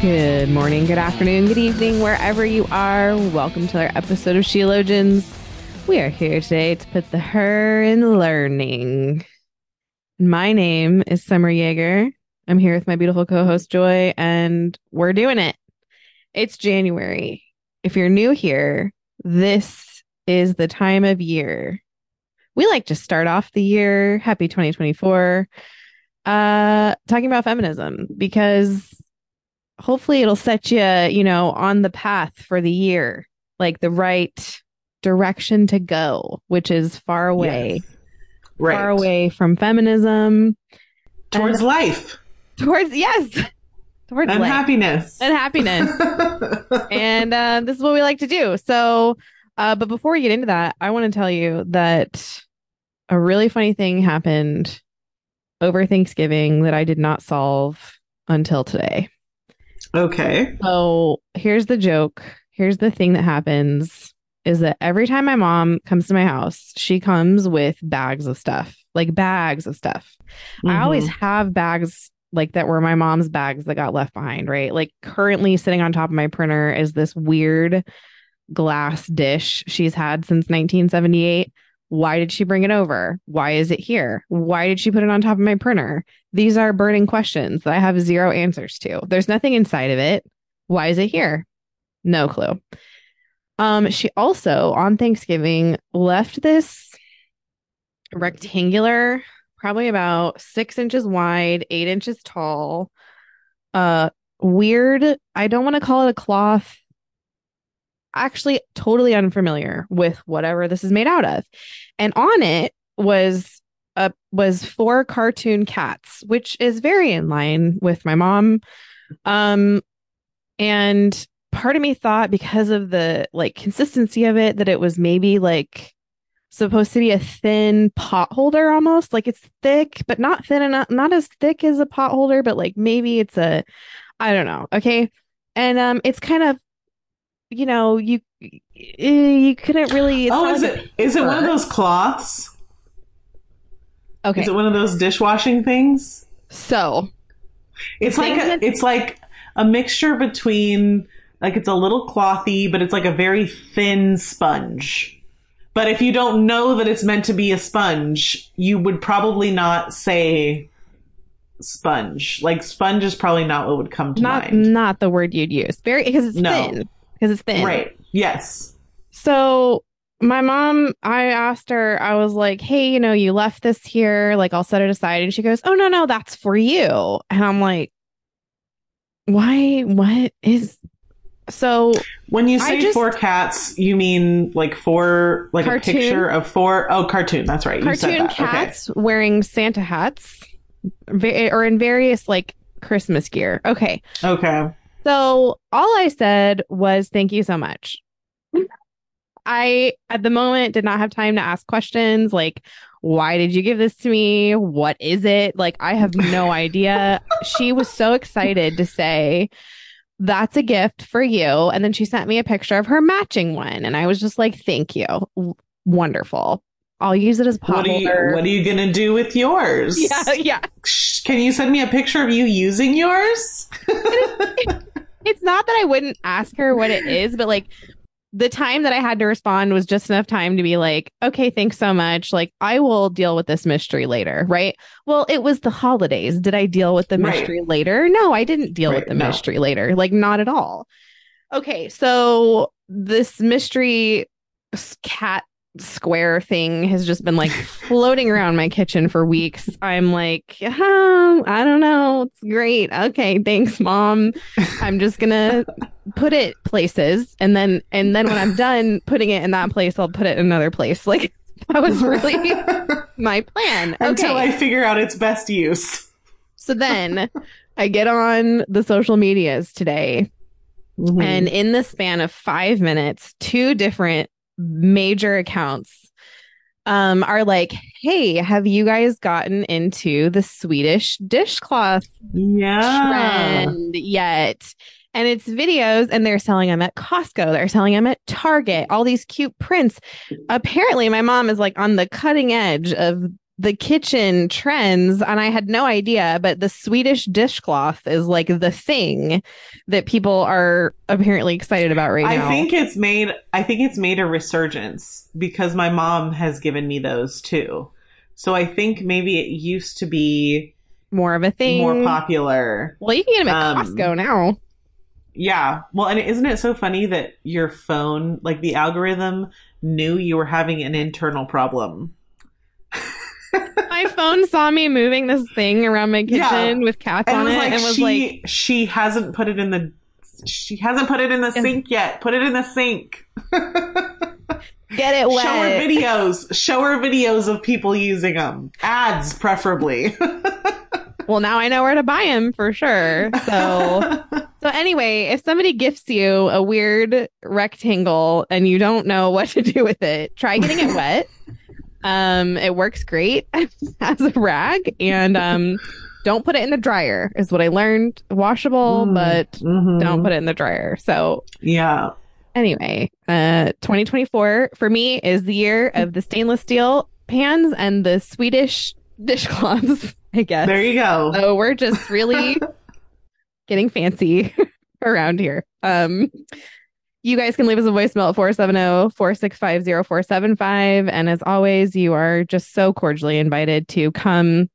Good morning, good afternoon, good evening, wherever you are. Welcome to our episode of Sheologians. We are here today to put the her in learning. My name is Summer Jaeger. I'm here with my beautiful co-host Joy, and we're doing it. It's January. If you're new here, this is the time of year. We like to start off the year, happy 2024, uh, talking about feminism because hopefully it'll set you, you know, on the path for the year, like the right direction to go, which is far away, Yes. Right. far away from feminism, Towards life towards yes, towards and life happiness. and happiness. and uh, this is what we like to do. So, uh, but before we get into that, I want to tell you that a really funny thing happened over Thanksgiving that I did not solve until today. Okay. So here's the joke. Here's the thing that happens is that every time my mom comes to my house, she comes with bags of stuff, like bags of stuff. I always Mm-hmm. have bags like that were my mom's bags that got left behind, right? Like currently sitting on top of my printer is this weird glass dish she's had since 1978. Why did she bring it over? Why is it here? Why did she put it on top of my printer? These are burning questions that I have zero answers to. There's nothing inside of it. Why is it here? No clue. Um, she also on Thanksgiving left this rectangular, probably about six inches wide, eight inches tall, uh, weird. I don't want to call it a cloth. Actually, totally unfamiliar with whatever this is made out of, and on it was a was four cartoon cats, which is very in line with my mom. Um, and part of me thought because of the like consistency of it that it was maybe like supposed to be a thin pot holder almost. Like it's thick but not thin enough not as thick as a pot holder but like maybe it's a i don't know okay? And um it's kind of you know you eh, you couldn't really oh, is like it is it one of those cloths? okay Is it one of those dishwashing things? so It's like a, that- it's like a mixture between like it's a little clothy, but it's like a very thin sponge. But if you don't know that it's meant to be a sponge, you would probably not say sponge. Like sponge is probably not what would come to not mind. not the word you'd use very because it's No. thin because it's thin Right. Yes. So my mom, I asked her, I was like, hey, you know, you left this here, like I'll set it aside. And she goes, oh, no, no, that's for you. And I'm like, why? What is. So When you say just- four cats, you mean like four, like Cartoon. a picture of four oh cartoon. That's right. Cartoon that. cats wearing Santa hats or in various like Christmas gear. Okay. Okay. So all I said was thank you so much. I at the moment did not have time to ask questions like why did you give this to me? What is it? Like I have no idea. she was so excited to say that's a gift for you and then she sent me a picture of her matching one and I was just like thank you. W- Wonderful. I'll use it as pot What are you holder. What are you gonna do with yours? yeah, yeah. Can you send me a picture of you using yours? it's not that I wouldn't ask her what it is, but like the time that I had to respond was just enough time to be like, okay, thanks so much. Like, I will deal with this mystery later, right? Well, it was the holidays. Did I deal with the Right. mystery later? No, I didn't deal Right, with the no. mystery later. Like, not at all. Okay, so this mystery cat square thing has just been like floating around my kitchen for weeks. I'm like, oh, I don't know. It's great. Okay, thanks, mom. I'm just gonna put it places, and then and then when I'm done putting it in that place, I'll put it in another place. Like that was really my plan. Until I figure out its best use. So then I get on the social medias today Mhm. And in the span of five minutes, two different major accounts um, are like, hey, have you guys gotten into the Swedish dishcloth yeah. trend yet? And it's videos, and they're selling them at Costco. They're selling them at Target, all these cute prints. Apparently, my mom is like on the cutting edge of the kitchen trends, and I had no idea. But the Swedish dishcloth is like the thing that people are apparently excited about right now. I think it's made I think it's made a resurgence because my mom has given me those too. So I think maybe it used to be more of a thing. more popular. well, you can get them at Um, Costco now. Yeah. Well, and isn't it so funny that your phone, like the algorithm, knew you were having an internal problem? My phone saw me moving this thing around my kitchen Yeah. with cats And it on it, like and was she like, she hasn't put it in the she hasn't put it in the sink yet. Put it in the sink. "Get it wet." Show her videos. Show her videos of people using them. Ads, preferably. Well, now I know where to buy them for sure. So, so anyway, if somebody gifts you a weird rectangle and you don't know what to do with it, try getting it wet. Um, it works great as a rag, and um, don't put it in the dryer. Is what I learned. Washable, Mm. but Mhm. don't put it in the dryer. So Yeah. anyway, uh 2024 for me is the year of the stainless steel pans and the Swedish dishcloths, I guess. There you go. So we're just really getting fancy around here. Um you guys can leave us a voicemail at 470-465-0475 and as always you are just so cordially invited to come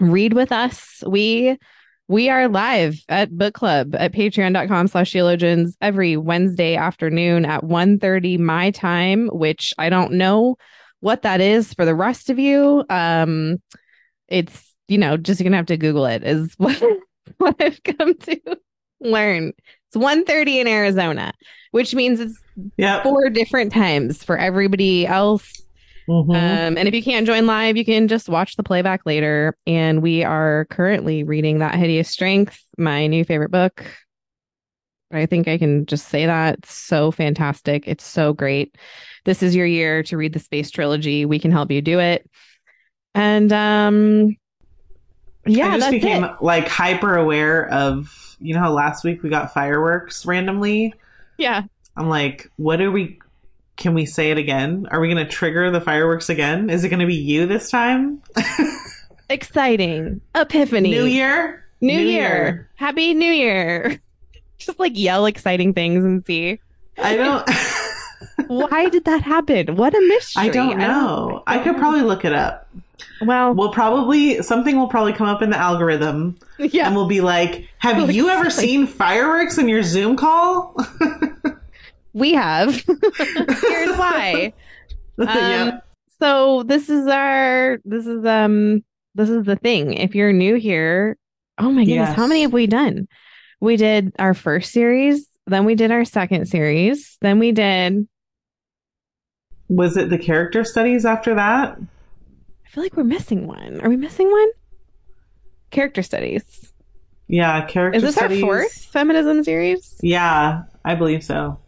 read with us. We we are live at book club at patreon.com slash sheologians every Wednesday afternoon at 1.30 my time, which I don't know what that is for the rest of you. Um, it's, you know, just you're going to have to Google it is what, what I've come to learn. It's 1.30 in Arizona, which means it's Yep. four different times for everybody else Mhm. um, and if you can't join live, you can just watch the playback later. And we are currently reading That Hideous Strength, my new favorite book. I think I can just say that. It's so fantastic. It's so great. This is your year to read the Space Trilogy. We can help you do it. And um yeah, I just became it. like hyper aware of you know how last week we got fireworks randomly. Yeah. I'm like, what are we? Can we say it again? Are we going to trigger the fireworks again? Is it going to be you this time? Exciting. Epiphany. New year, New, year. Happy New Year. just like yell exciting things and see. I don't. Why did that happen? What a mystery. I don't know. I, could probably look it up. Well, We'll probably something will probably come up in the algorithm, yeah. and we'll be like, "Have Like, you ever silly. seen fireworks in your Zoom call?" We have. Here's why. Um, Yep. So this is our this is um this is the thing. If you're new here, oh my goodness, how many have we done? We did our first series, then we did our second series, then we did Was it the character studies after that? I feel like we're missing one. Are we missing one? Character studies. Yeah, character Is this studies. our fourth feminism series? Yeah, I believe so.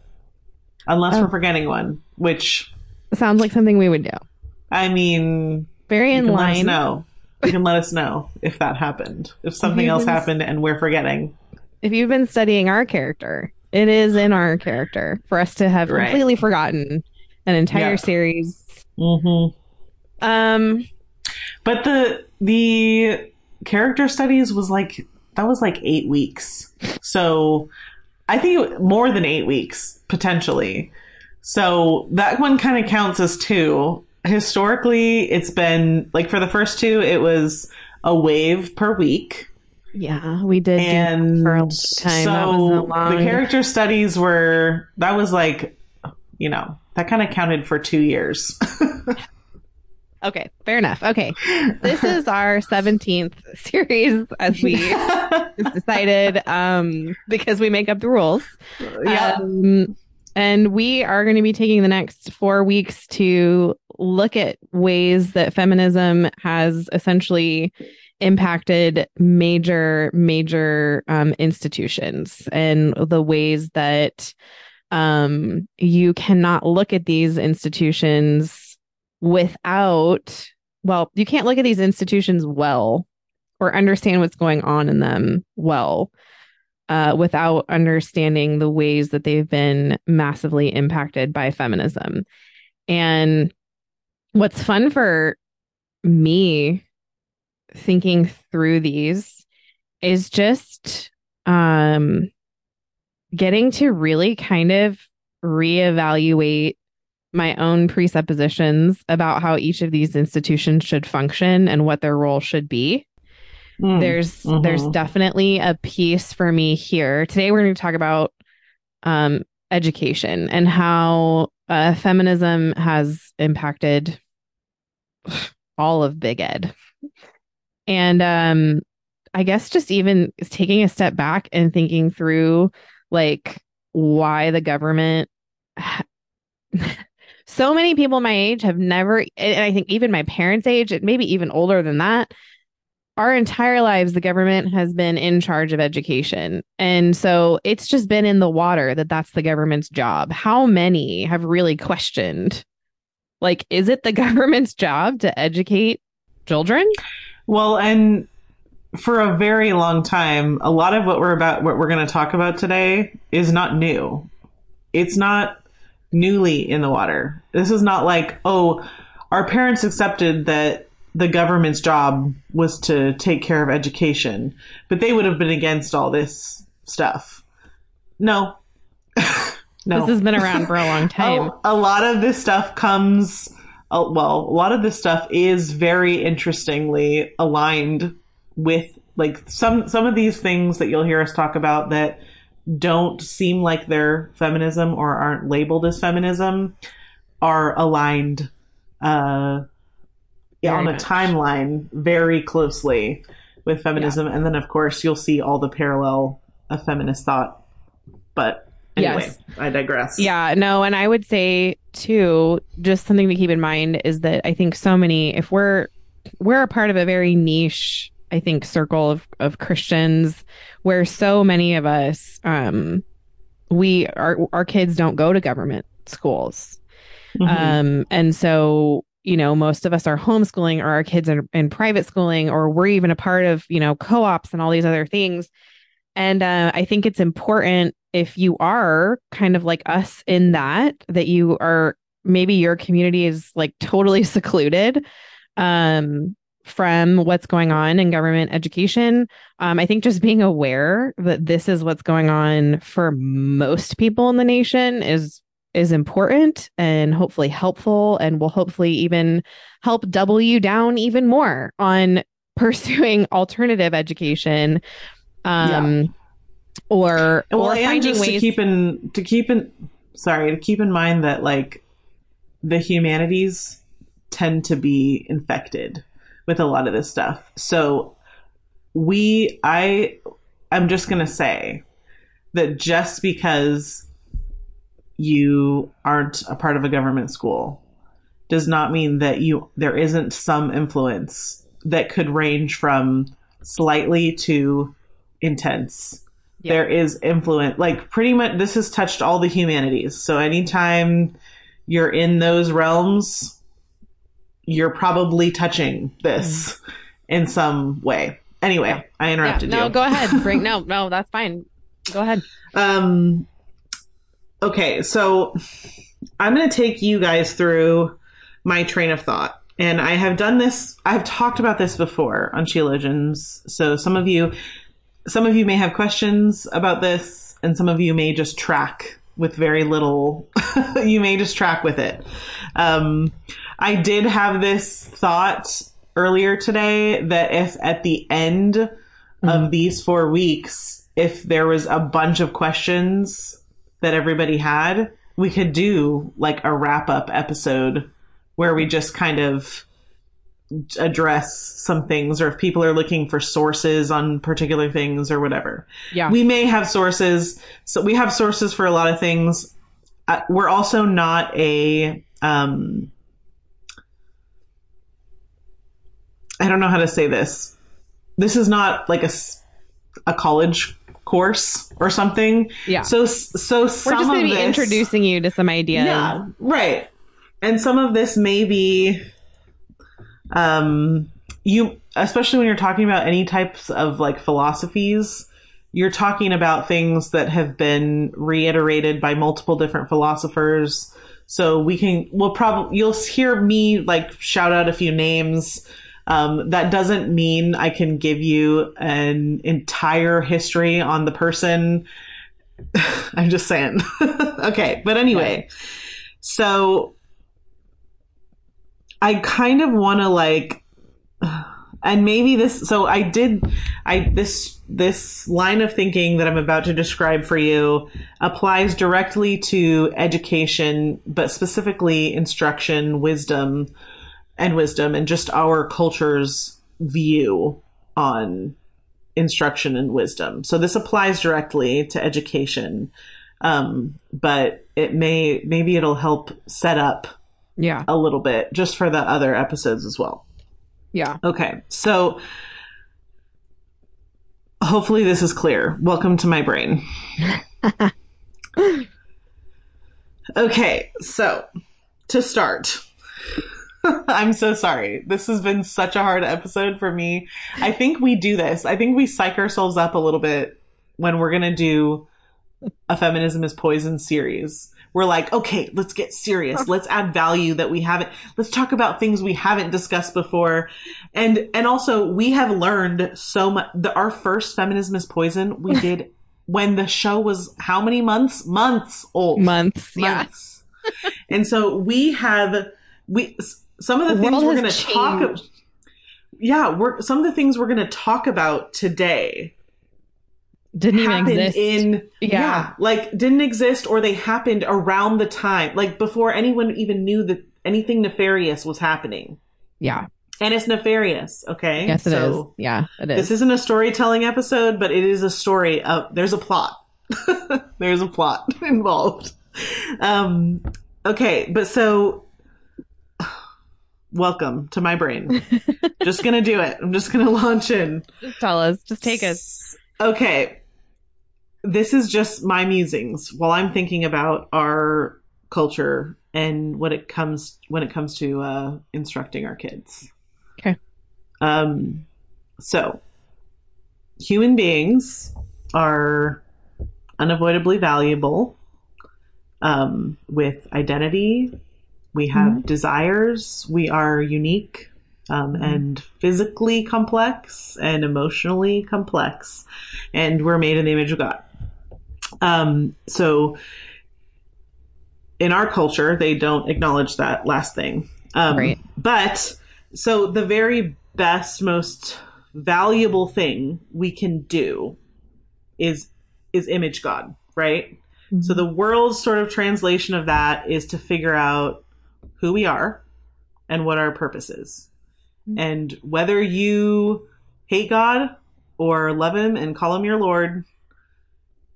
Unless Oh. we're forgetting one, which Sounds like something we would do. I mean, Very in line. know. You can let us know if that happened. If something you else s- happened and we're forgetting. if you've been studying our character, it is in our character for us to have Right. completely forgotten an entire Yeah. series. Mm-hmm. Um, But the the character studies was like that was like eight weeks. So I think more than eight weeks potentially. So that one kind of counts as two. Historically, it's been like for the first two, it was a wave per week. yeah, we did and for a time. so that was a long. the character studies were that was like you know that kind of counted for two years okay, fair enough. Okay, this is our seventeenth series, as we decided, um, because we make up the rules. yeah Um, and we are going to be taking the next four weeks to look at ways that feminism has essentially impacted major, major um, institutions and the ways that um, you cannot look at these institutions without, well, you can't look at these institutions well or understand what's going on in them well uh, without understanding the ways that they've been massively impacted by feminism. And what's fun for me thinking through these is just um, getting to really kind of reevaluate my own presuppositions about how each of these institutions should function and what their role should be. Mm, there's mm-hmm. there's definitely a piece for me here. Today we're going to talk about um, education and how uh, feminism has impacted all of big ed. And um, I guess just even taking a step back and thinking through like why the government so many people my age have never and I think even my parents' age, maybe even older than that, our entire lives the government has been in charge of education. And so it's just been in the water that that's the government's job. How many have really questioned like is it the government's job to educate children? Well and for a very long time a lot of what we're about what we're going to talk about today is not new it's not newly in the water this is not like oh our parents accepted that the government's job was to take care of education, but they would have been against all this stuff. No. no. This has been around for a long time. a, a lot of this stuff comes uh, well, a lot of this stuff is very interestingly aligned with like some some of these things that you'll hear us talk about that don't seem like they're feminism or aren't labeled as feminism are aligned uh, on a timeline very closely with feminism. Yeah. And then, of course, you'll see all the parallel of feminist thought. But anyway, yes. I digress. Yeah, no. And I would say, too, just something to keep in mind is that I think so many, if we're, we're a part of a very niche, I think, circle of, of Christians where so many of us, um, we, our, our kids don't go to government schools. Mm-hmm. Um, and so you know, most of us are homeschooling or our kids are in private schooling, or we're even a part of, you know, co ops and all these other things. And uh, I think it's important if you are kind of like us in that, that you are maybe your community is like totally secluded um, from what's going on in government education. Um, I think just being aware that this is what's going on for most people in the nation is is important and hopefully helpful and will hopefully even help double you down even more on pursuing alternative education um yeah. or well, or finding ways to keep in to keep in sorry to keep in mind that like the humanities tend to be infected with a lot of this stuff so we i i'm just going to say that just because you aren't a part of a government school does not mean that you there isn't some influence that could range from slightly to intense. Yeah. There is influence like pretty much this has touched all the humanities. So anytime you're in those realms, you're probably touching this mm. in some way. Anyway. I interrupted yeah, no, you. No, go ahead. Bring no, no, that's fine. Go ahead. Um okay, so I'm going to take you guys through my train of thought. And I have done this, I've talked about this before on Sheologians. So some of you, some of you may have questions about this, and some of you may just track with very little, you may just track with it. Um, I did have this thought earlier today that if at the end mm-hmm. of these four weeks, if there was a bunch of questions that everybody had, we could do like a wrap up episode where we just kind of address some things or if people are looking for sources on particular things or whatever. Yeah. We may have sources. So we have sources for a lot of things. Uh, we're also not a, um, I don't know how to say this. This is not like a a college course or something. Yeah. So so We're just going to be this- introducing you to some ideas. Yeah, right. And some of this may be, um, you especially when you're talking about any types of like philosophies, you're talking about things that have been reiterated by multiple different philosophers. So we can, we'll probably, you'll hear me like shout out a few names. Um, that doesn't mean I can give you an entire history on the person. I'm just saying. okay. But anyway, so I kind of want to like, and maybe this, so I did, I, this, this line of thinking that I'm about to describe for you applies directly to education, but specifically instruction, wisdom, and wisdom, and just our culture's view on instruction and wisdom. So this applies directly to education. Um, but it may, maybe it'll help set up Yeah. a little bit just for the other episodes as well. Yeah. Okay. So hopefully this is clear. Welcome to my brain. okay. So to start, I'm so sorry. This has been such a hard episode for me. I think we do this. I think we psych ourselves up a little bit when we're going to do a feminism is poison series. We're like, okay, let's get serious. Let's add value that we haven't. Let's talk about things we haven't discussed before. And and also we have learned so much the, our first feminism is poison we did when the show was how many months? Months old Months. Yeah. months. and so we have we some of the The things we're going to talk about. Yeah, we're some of the things we're going to talk about today Didn't even exist. in Yeah. yeah. like didn't exist or they happened around the time like before anyone even knew that anything nefarious was happening. yeah. And it's nefarious, okay? Yes, it is. So Yeah, it is. This isn't a storytelling episode, but it is a story of there's a plot. there's a plot involved. Um okay, but so welcome to my brain. just gonna do it. I'm just gonna launch in. Just tell us. Just take us. Okay. This is just my musings while I'm thinking about our culture and when it comes when it comes to uh, instructing our kids. Okay. Um. So, human beings are unavoidably valuable. Um, with identity, we have desires. We are unique um, and physically complex and emotionally complex, and we're made in the image of God. Um, so, in our culture, they don't acknowledge that last thing. Um, Right. But so the very best, most valuable thing we can do is is image God, right? So the world's sort of translation of that is to figure out who we are and what our purpose is. And whether you hate God or love him and call him your Lord,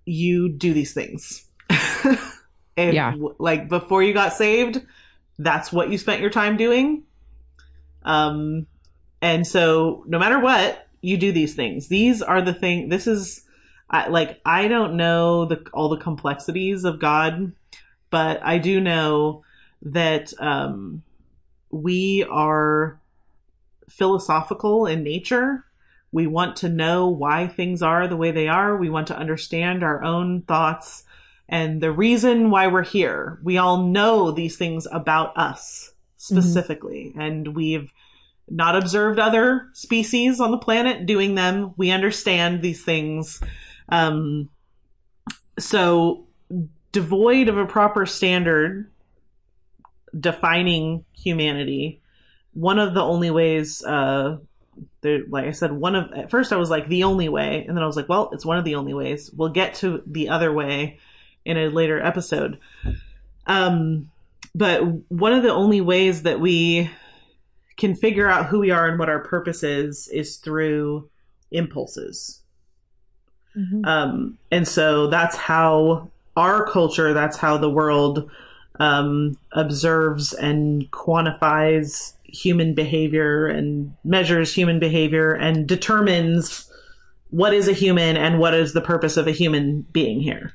you do these things. and Yeah. like before you got saved, that's what you spent your time doing. Um and so no matter what, you do these things. These are the thing this is I, like I don't know the all the complexities of God, but I do know that um, we are philosophical in nature. We want to know why things are the way they are. We want to understand our own thoughts and the reason why we're here. We all know these things about us specifically, and we've not observed other species on the planet doing them. We understand these things. Um, so, devoid of a proper standard defining humanity, one of the only ways, uh, there, like I said, one of, at first I was like the only way, and then I was like, well, it's one of the only ways. We'll get to the other way in a later episode. Um, but one of the only ways that we can figure out who we are and what our purpose is is through impulses. Um, and so that's how our culture, that's how the world um, observes and quantifies human behavior and measures human behavior and determines what is a human and what is the purpose of a human being here.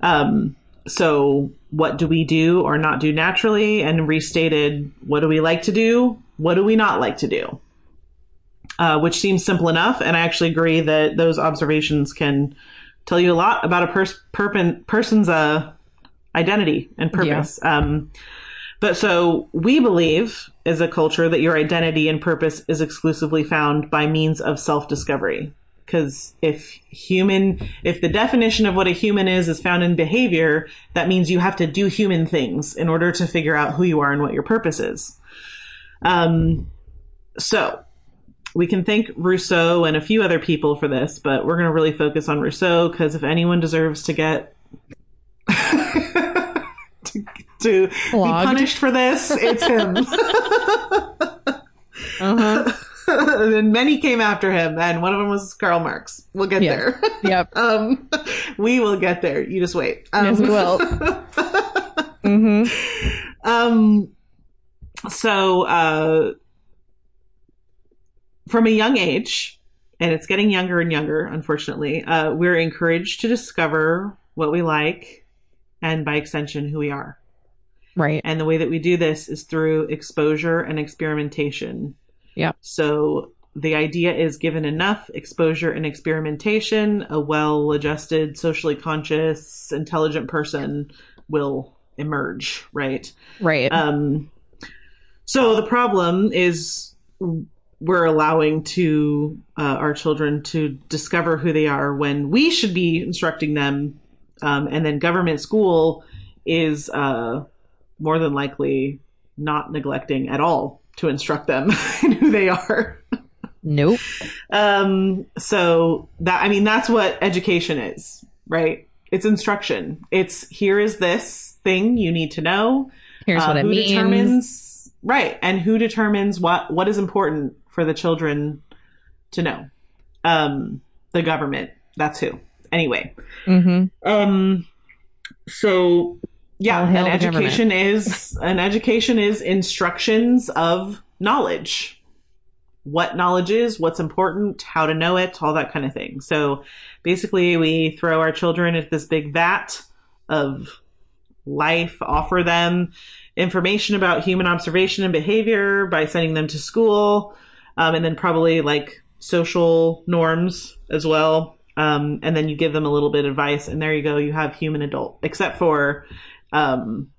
Um, so, what do we do or not do naturally? And restated, what do we like to do? What do we not like to do? Uh, which seems simple enough. And I actually agree that those observations can tell you a lot about a pers- person's uh, identity and purpose. Yeah. Um, but so we believe as a culture that your identity and purpose is exclusively found by means of self discovery because if human if the definition of what a human is is found in behavior that means you have to do human things in order to figure out who you are and what your purpose is um so we can thank rousseau and a few other people for this but we're going to really focus on rousseau because if anyone deserves to get to, to be punished for this it's him uh-huh and many came after him, and one of them was Karl Marx. We'll get yes. there. Yep. um, we will get there. You just wait. Um, yes, we will. mm-hmm. Um. So, uh, from a young age, and it's getting younger and younger, unfortunately, uh, we're encouraged to discover what we like, and by extension, who we are. Right. And the way that we do this is through exposure and experimentation yeah. So the idea is given enough exposure and experimentation, a well adjusted, socially conscious, intelligent person will emerge, right? Right. Um, so the problem is we're allowing to uh, our children to discover who they are when we should be instructing them, um, and then government school is uh, more than likely not neglecting at all to instruct them in who they are. Nope. Um, so that, I mean, that's what education is, right? It's instruction. It's here is this thing you need to know. Here's uh, what it means. Determines, right. And who determines what, what is important for the children to know? Um, the government. That's who. Anyway. Mm-hmm. Um, so yeah, an education is an education is instructions of knowledge. What knowledge is, what's important, how to know it, all that kind of thing. So basically we throw our children at this big vat of life, offer them information about human observation and behavior by sending them to school, um, and then probably like social norms as well. Um, and then you give them a little bit of advice, and there you go. You have human adult, except for um,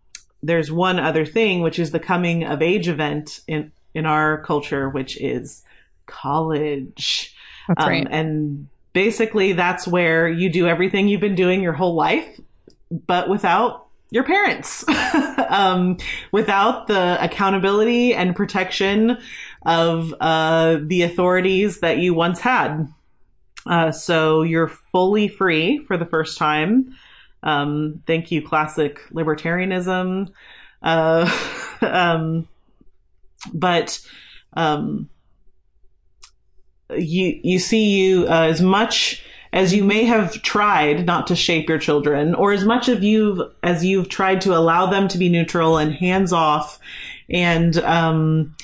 there's one other thing, which is the coming of age event in in our culture, which is college. That's um, right. And basically, that's where you do everything you've been doing your whole life, but without your parents, um, without the accountability and protection of uh, the authorities that you once had. Uh, so you're fully free for the first time um, thank you, classic libertarianism. Uh, um, but um, you you see you uh, as much as you may have tried not to shape your children, or as much of you as you've tried to allow them to be neutral and hands off, and um,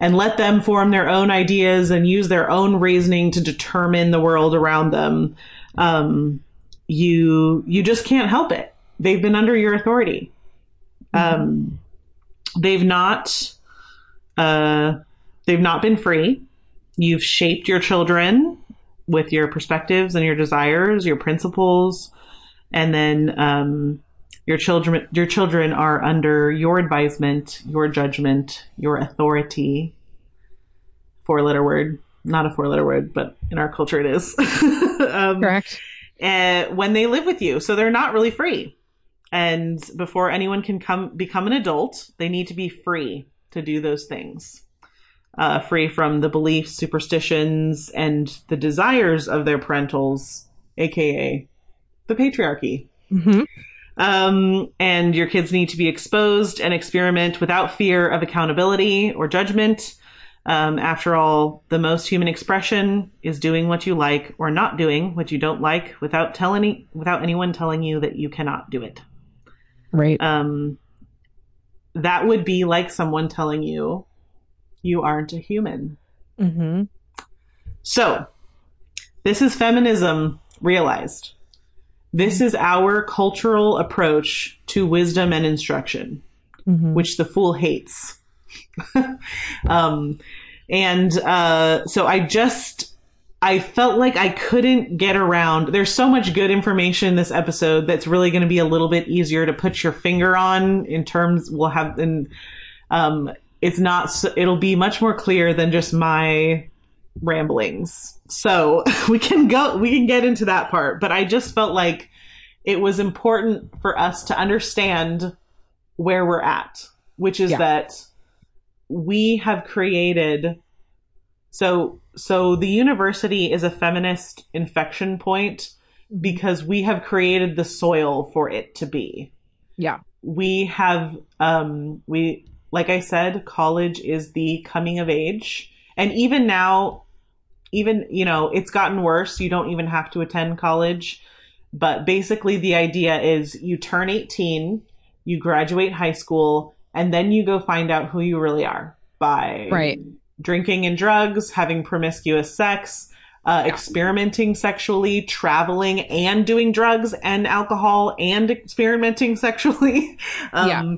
and let them form their own ideas and use their own reasoning to determine the world around them. Um, you you just can't help it. They've been under your authority. Um, they've not uh, they've not been free. You've shaped your children with your perspectives and your desires, your principles, and then um, your children your children are under your advisement, your judgment, your authority. Four letter word, not a four letter word, but in our culture it is. um, Correct uh, when they live with you. So they're not really free. And before anyone can come become an adult, they need to be free to do those things. Uh, free from the beliefs, superstitions, and the desires of their parentals, aka the patriarchy. Mm-hmm. Um, and your kids need to be exposed and experiment without fear of accountability or judgment. Um, after all, the most human expression is doing what you like or not doing what you don't like without telling without anyone telling you that you cannot do it. Right. Um, that would be like someone telling you you aren't a human. Mm-hmm. So, this is feminism realized. This is our cultural approach to wisdom and instruction, Mm-hmm. which the fool hates. um, and uh, so I just, I felt like I couldn't get around. There's so much good information in this episode that's really going to be a little bit easier to put your finger on in terms we'll have, and um, it's not, it'll be much more clear than just my ramblings. So we can go, we can get into that part, but I just felt like it was important for us to understand where we're at, which is Yeah. that we have created so so the university is a feminist infection point because we have created the soil for it to be Yeah. we have um we like i said college is the coming of age and even now even you know it's gotten worse you don't even have to attend college but basically the idea is you turn 18 you graduate high school and then you go find out who you really are by Right. drinking and drugs having promiscuous sex uh, experimenting sexually, traveling and doing drugs and alcohol and experimenting sexually. Um, Yeah.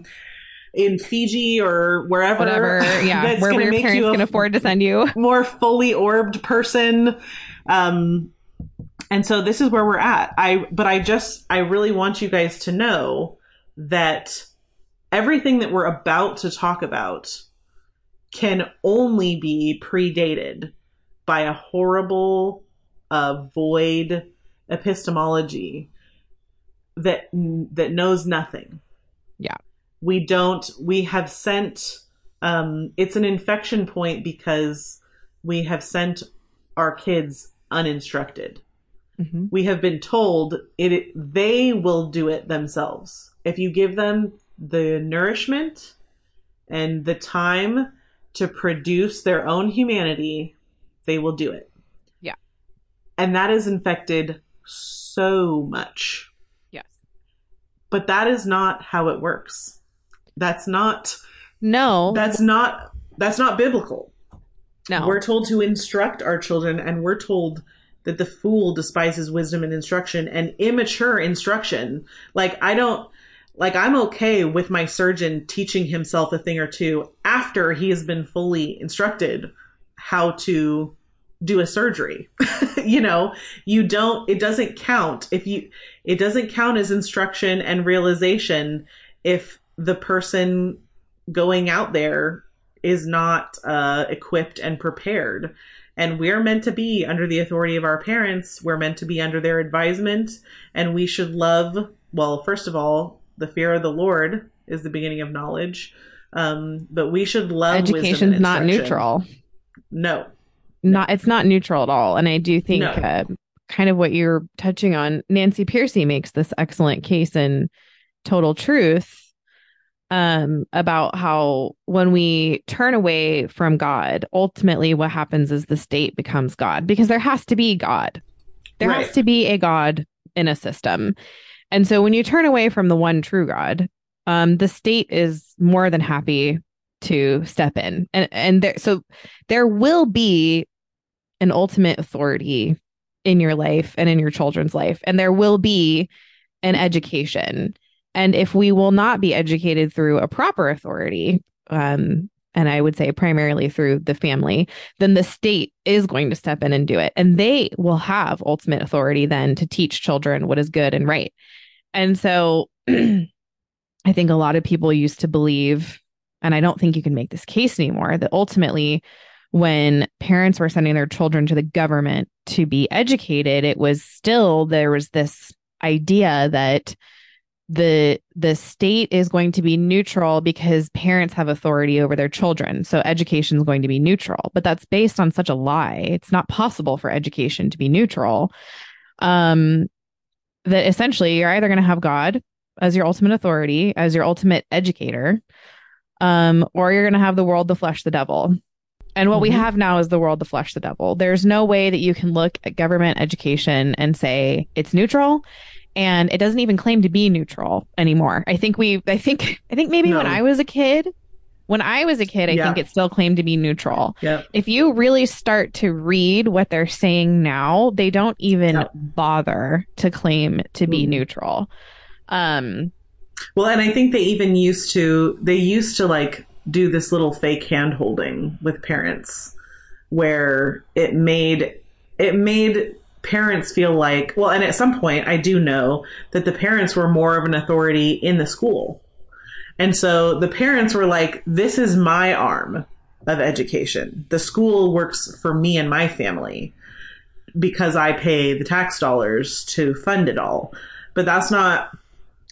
In Fiji or wherever, Whatever. Yeah. that's Wherever gonna your make parents you a can afford to send you. more fully orbed person. Um, and so this is where we're at. I, but I just, I really want you guys to know that everything that we're about to talk about can only be predated by a horrible, uh, void epistemology that that knows nothing. Yeah. We don't. We have sent. Um, it's an infection point because we have sent our kids uninstructed. Mm-hmm. We have been told it. They will do it themselves if you give them the nourishment and the time to produce their own humanity. They will do it. Yeah. and that is infected so much Yes. but that is not how it works that's not No. that's not that's not biblical no. we're told to instruct our children and we're told that the fool despises wisdom and instruction and immature instruction like i don't like i'm okay with my surgeon teaching himself a thing or two after he has been fully instructed how to do a surgery you know you don't it doesn't count if you it doesn't count as instruction and realization if the person going out there is not uh, equipped and prepared and we're meant to be under the authority of our parents we're meant to be under their advisement and we should love well first of all the fear of the lord is the beginning of knowledge um, but we should love Education's not neutral. no Not it's not neutral at all. And I do think No. uh, kind of what you're touching on, Nancy Pearcey makes this excellent case in Total Truth um about how when we turn away from God, ultimately what happens is the state becomes God because there has to be God. There has to be a God in a system. And so when you turn away from the one true God, um, the state is more than happy to step in. And and there so there will be an ultimate authority in your life and in your children's life. And there will be an education. And if we will not be educated through a proper authority, um, and I would say primarily through the family, then the state is going to step in and do it. And they will have ultimate authority then to teach children what is good and right. And so I think a lot of people used to believe, and I don't think you can make this case anymore, that ultimately when parents were sending their children to the government to be educated, it was still there was this idea that the the state is going to be neutral because parents have authority over their children. So education is going to be neutral, but that's based on such a lie. It's not possible for education to be neutral. Um that essentially you're either going to have God as your ultimate authority, as your ultimate educator, um, or you're going to have the world, the flesh, the devil. And what we Mhm. have now is the world, the flesh, the devil. There's no way that you can look at government education and say it's neutral. And it doesn't even claim to be neutral anymore. I think we, I think, I think maybe when I was a kid, When I was a kid, I Yeah. think it still claimed to be neutral. Yep. If you really start to read what they're saying now, they don't even Yep. bother to claim to be Mhm. neutral. Um, Well, and I think they even used to they used to like do this little fake hand holding with parents where it made it made parents feel like well and at some point I do know that the parents were more of an authority in the school. And so the parents were like this is my arm of education. The school works for me and my family because I pay the tax dollars to fund it all. But that's not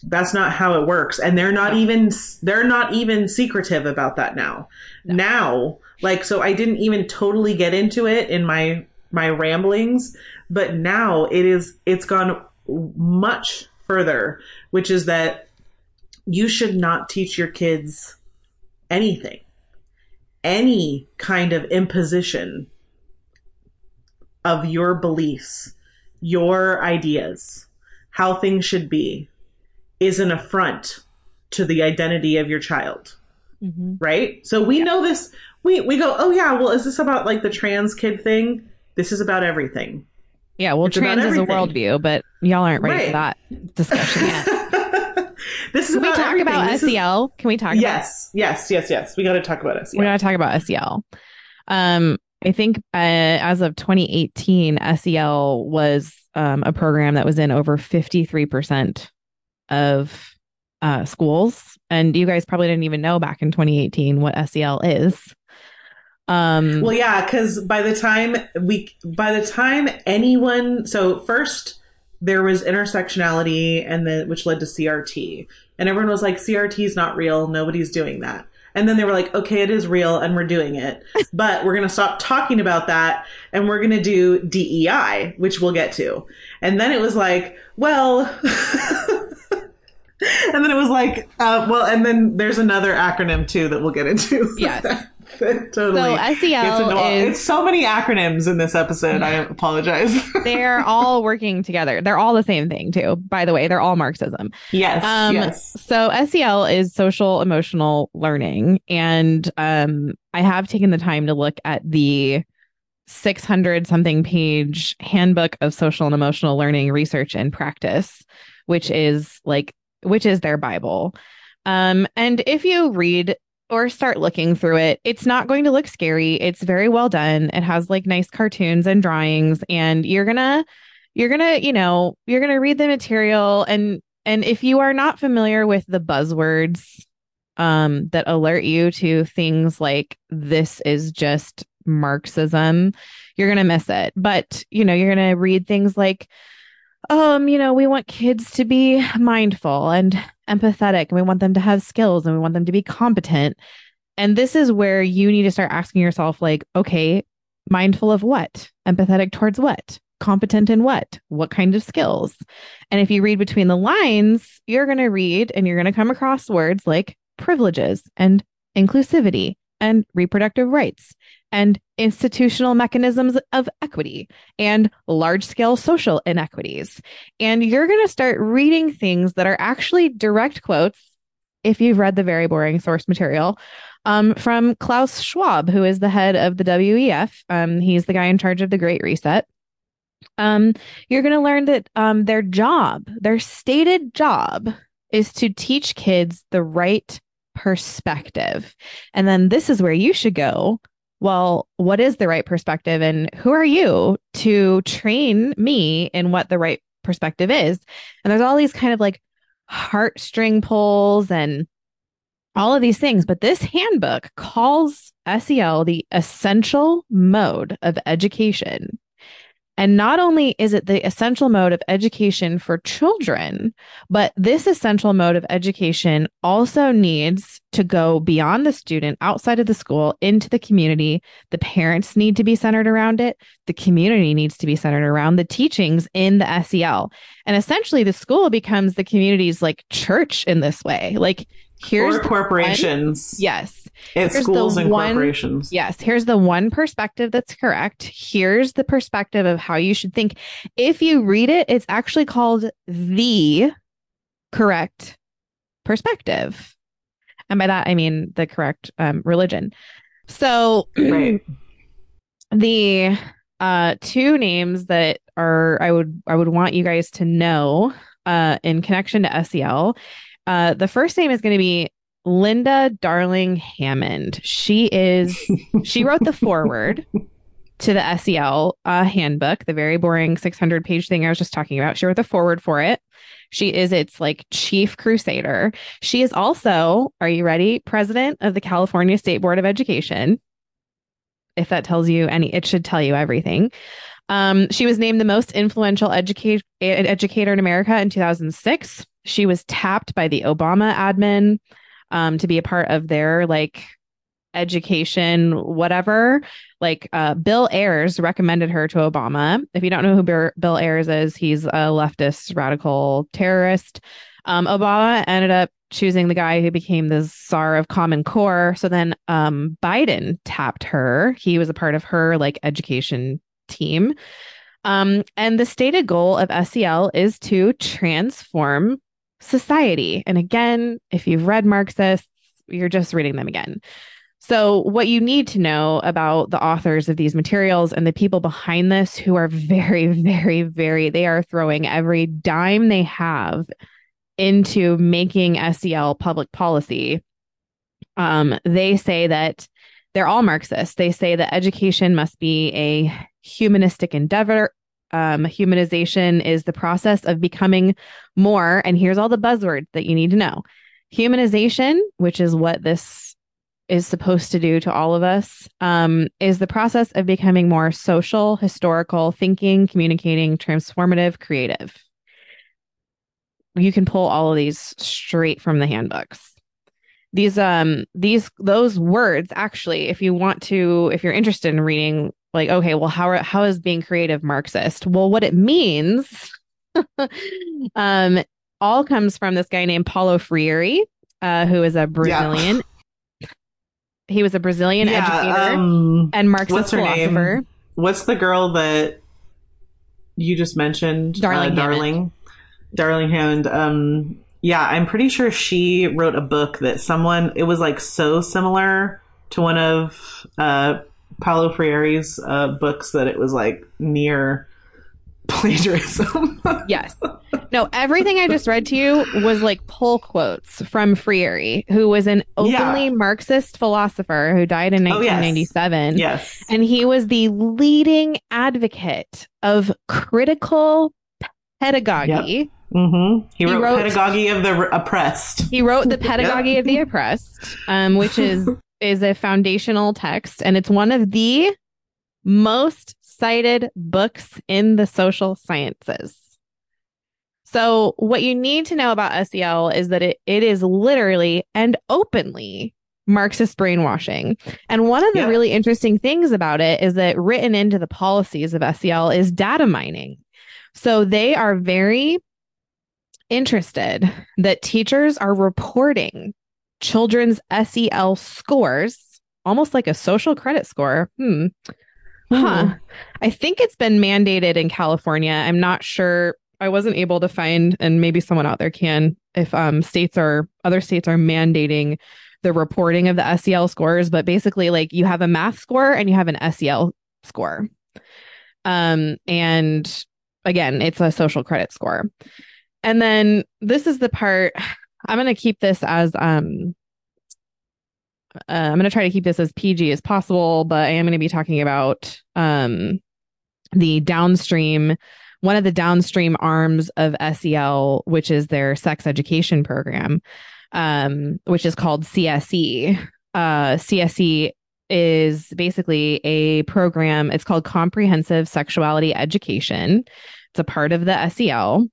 that's not how it works and they're not even they're not even secretive about that now now like so i didn't even totally get into it in my my ramblings but now it is it's gone much further which is that you should not teach your kids anything any kind of imposition of your beliefs your ideas how things should be is an affront to the identity of your child, mm-hmm. right? So we know this. We we go, oh yeah, well, is this about like the trans kid thing? This is about everything. Yeah, well, trans is a worldview, but y'all aren't ready for that discussion yet. this is Can we talk everything. about This is- SEL? Can we talk about yes, yes, yes, yes. We got to talk about SEL. we got to talk about SEL. Um, I think uh, as of 2018, SEL was um, a program that was in over 53% of uh, schools. And you guys probably didn't even know back in 2018 what SEL is. Um, Well, yeah, because by the time we, by the time anyone, so first there was intersectionality, and then which led to CRT, and everyone was like, CRT is not real. Nobody's doing that. And then they were like, okay, it is real, and we're doing it, but we're gonna stop talking about that, and we're gonna do DEI, which we'll get to. And then it was like, well. And then it was like, uh, well, and then there's another acronym too that we'll get into. Yes. Totally. so It's, SEL annoying. is it's so many acronyms in this episode. I apologize. they're all working together. They're all the same thing too. By the way, they're all Marxism. yes, Um, yes. So SEL is social emotional learning, and um, I have taken the time to look at the 600 something page handbook of social and emotional learning research and practice, which is like which is their Bible. Um, and if you read or start looking through it, it's not going to look scary. It's very well done. It has like nice cartoons and drawings, and you're gonna you're gonna you know you're gonna read the material and and if you are not familiar with the buzzwords um, that alert you to things like this is just Marxism, you're going to miss it. But, you know, you're going to read things like, um, you know, we want kids to be mindful and empathetic, and we want them to have skills and we want them to be competent. And this is where you need to start asking yourself, like, okay, mindful of what? Empathetic towards what? Competent in what? What kind of skills? And if you read between the lines, you're going to read and you're going to come across words like privileges and inclusivity and reproductive rights and institutional mechanisms of equity and large scale social inequities. And you're going to start reading things that are actually direct quotes, if you've read the very boring source material, um, from Klaus Schwab, who is the head of the WEF. Um, he's the guy in charge of the Great Reset um, you're going to learn that um, their job, their stated job, is to teach kids the right perspective. And then this is where you should go. Well, what is the right perspective, and who are you to train me in what the right perspective is? And there's all these kind of like heartstring pulls and all of these things. But this handbook calls SEL the essential mode of education. And not only is it the essential mode of education for children, but this essential mode of education also needs to go beyond the student, outside of the school, into the community. The parents need to be centered around it. The community needs to be centered around the teachings in the SEL. And essentially, the school becomes the community's like church in this way. Like, here's or corporations. one- yes. It's here's schools and one- corporations. Yes, here's the one perspective that's correct. Here's the perspective of how you should think. If you read it, it's actually called the correct perspective. And by that, I mean the correct um, religion. So, Right. the uh, two names that are I would I would want you guys to know uh, in connection to SEL. Uh, the first name is going to be Linda Darling Hammond. She is she wrote the foreword to the SEL uh, handbook, the very boring 600 page thing I was just talking about. She wrote the foreword for it. She is its like chief crusader. She is also, are you ready? President of the California State Board of Education. If that tells you any, it should tell you everything. Um, she was named the most influential educate, educator in America in 2006. She was tapped by the Obama admin um, to be a part of their like education, whatever. Like uh, Bill Ayers recommended her to Obama. If you don't know who Bill, Ayers is, he's a leftist radical terrorist. Um, Obama ended up choosing the guy who became the czar of Common Core. So then um, Biden tapped her. He was a part of her like education team. Um, and the stated goal of SEL is to transform society. And again, if you've read Marxists, you're just reading them again. So, what you need to know about the authors of these materials and the people behind this who are very, very, very, they are throwing every dime they have into making SEL public policy. Um, they say that they're all Marxists. They say that education must be a humanistic endeavor. Um, humanization is the process of becoming more. And here's all the buzzwords that you need to know humanization, which is what this is supposed to do to all of us, um, is the process of becoming more social, historical, thinking, communicating, transformative, creative. You can pull all of these straight from the handbooks these um these those words actually if you want to if you're interested in reading like okay well how are, how is being creative marxist well what it means um all comes from this guy named paulo freire uh who is a brazilian yeah. he was a brazilian Yeah, educator um, and marxist what's her philosopher name? What's the girl that you just mentioned? Darling uh, Darling. Darling Hammond. Um, yeah, I'm pretty sure she wrote a book that someone. It was like so similar to one of uh, Paulo Freire's uh, books that it was like near plagiarism. Yes. No, everything I just read to you was like pull quotes from Freire, who was an openly Yeah. Marxist philosopher who died in Oh, yes. 1997. yes. And he was the leading advocate of critical pedagogy. hmm He, He wrote, wrote- Pedagogy of the Oppressed. He wrote The Pedagogy of the Oppressed, um, which is is a foundational text, and it's one of the most cited books in the social sciences. So, what you need to know about SEL is that it, it is literally and openly Marxist brainwashing. And one of the Yeah. really interesting things about it is that written into the policies of SEL is data mining. So, they are very interested that teachers are reporting children's SEL scores, almost like a social credit score. Hmm. Huh. I think it's been mandated in California. I'm not sure. I wasn't able to find, and maybe someone out there can, if um, states are, other states are mandating the reporting of the SEL scores. But basically, like you have a math score and you have an SEL score. Um, and again, it's a social credit score. And then this is the part I'm going to keep this as um uh, I'm going to try to keep this as PG as possible, but I am going to be talking about um the downstream one of the downstream arms of SEL, which is their sex education program, um, which is called CSE. Uh, CSE is basically a program. It's called Comprehensive Sexuality Education. It's a part of the SEL.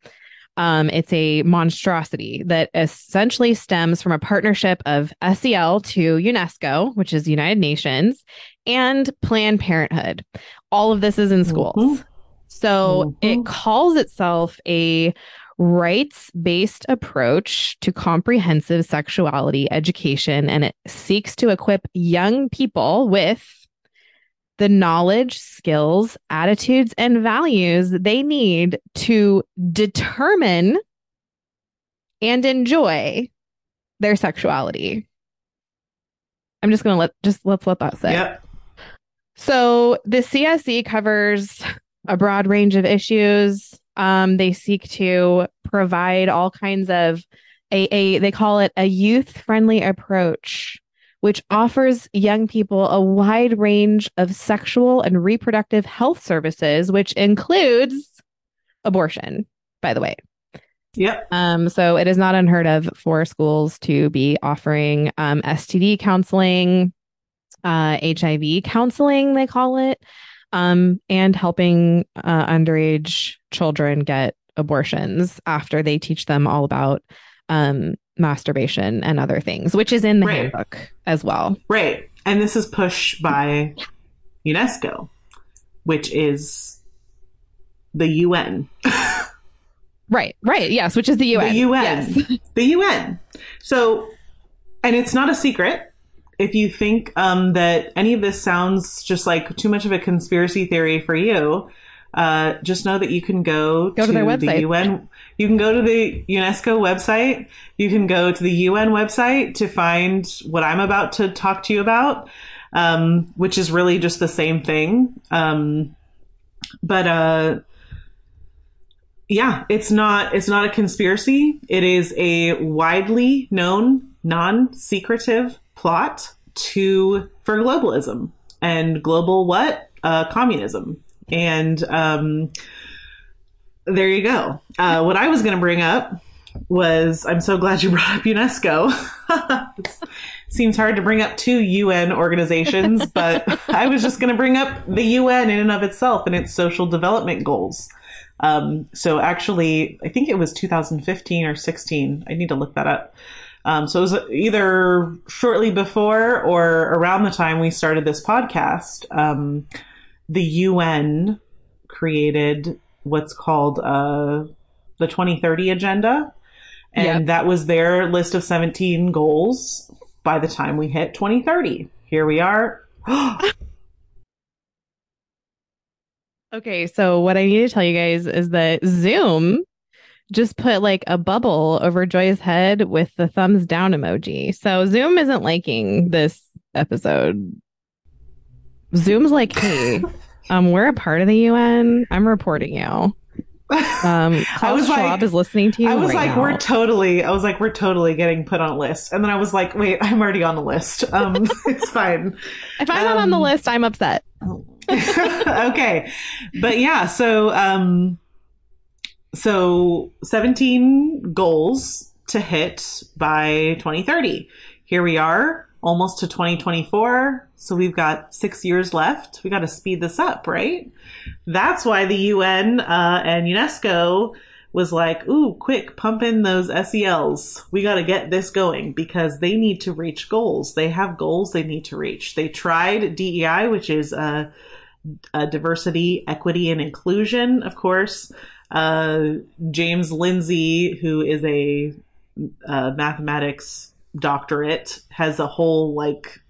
Um, it's a monstrosity that essentially stems from a partnership of SEL to UNESCO, which is United Nations, and Planned Parenthood. All of this is in schools. Mhm. So it Mhm. calls itself a rights based approach to comprehensive sexuality education, and it seeks to equip young people with the knowledge, skills, attitudes, and values they need to determine and enjoy their sexuality. I'm just gonna let just let's let that sit. Yep. So the CSE covers a broad range of issues. Um, they seek to provide all kinds of a, a they call it a youth friendly approach, which offers young people a wide range of sexual and reproductive health services, which includes abortion, by the way. Yep. Um, so it is not unheard of for schools to be offering um, STD counseling, uh, HIV counseling, they call it, um, and helping uh, underage children get abortions after they teach them all about um, masturbation and other things, which is in the Right. handbook as well. Right. And this is pushed by UNESCO, which is the UN. Right, right. Yes, which is the UN. The UN. Yes. the UN. So, and it's not a secret. If you think um, that any of this sounds just like too much of a conspiracy theory for you, uh, just know that you can go, Go to their the. UN. You can go to the UNESCO website. You can go to the UN website to find what I'm about to talk to you about, um, which is really just the same thing. Um, but uh, yeah, it's not it's not a conspiracy. It is a widely known, non-secretive plot to for globalism and global what uh, communism. And um, there you go. Uh, what I was going to bring up was I'm so glad you brought up UNESCO. Seems hard to bring up two UN organizations, but I was just going to bring up the UN in and of itself and its social development goals. Um, so actually, I think it was 2015 or 16. I need to look that up. Um, so it was either shortly before or around the time we started this podcast. Um, the UN created what's called uh, the 2030 Agenda, and Yep. that was their list of 17 goals by the time we hit 2030. Here we are. Okay, so what I need to tell you guys is that Zoom just put like a bubble over Joy's head with the thumbs down emoji. So Zoom isn't liking this episode. Zoom's like, hey, um, we're a part of the UN. I'm reporting you. Um, Klaus was Schwab like- is listening to you. I was right like, now. we're totally. I was like, we're totally getting put on a list, and then I was like, wait, I'm already on the list. Um, it's fine. if I'm not on the um, list, I'm upset. okay, but yeah, so um, so 17 goals to hit by 2030. Here we are, almost to 2024. So we've got six years left. We got to speed this up, right? That's why the UN uh, and UNESCO was like, ooh, quick, pump in those SELs. We got to get this going because they need to reach goals. They have goals they need to reach. They tried DEI, which is uh, uh, diversity, equity, and inclusion, of course. Uh, James Lindsay, who is a uh, mathematics doctorate, has a whole like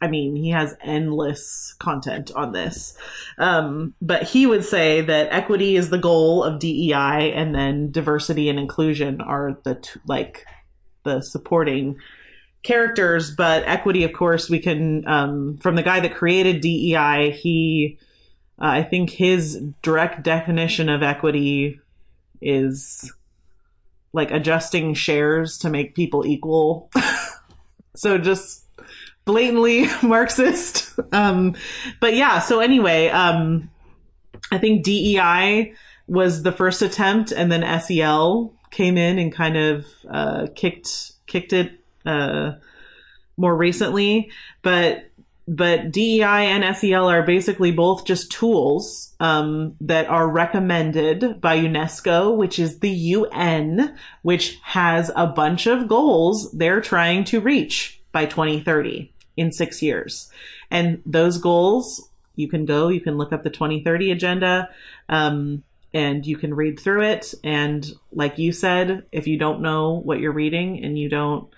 I mean, he has endless content on this. Um, but he would say that equity is the goal of DEI and then diversity and inclusion are the t- like the supporting characters. But equity, of course, we can, um, from the guy that created DEI, he, uh, I think his direct definition of equity is like adjusting shares to make people equal. so just blatantly Marxist. Um, but yeah, so anyway, um, I think DEI was the first attempt, and then SEL came in and kind of uh, kicked kicked it uh, more recently. But but DEI and SEL are basically both just tools um, that are recommended by UNESCO, which is the UN, which has a bunch of goals they're trying to reach by 2030 in six years. And those goals, you can go, you can look up the 2030 agenda, um, and you can read through it. And like you said, if you don't know what you're reading and you don't,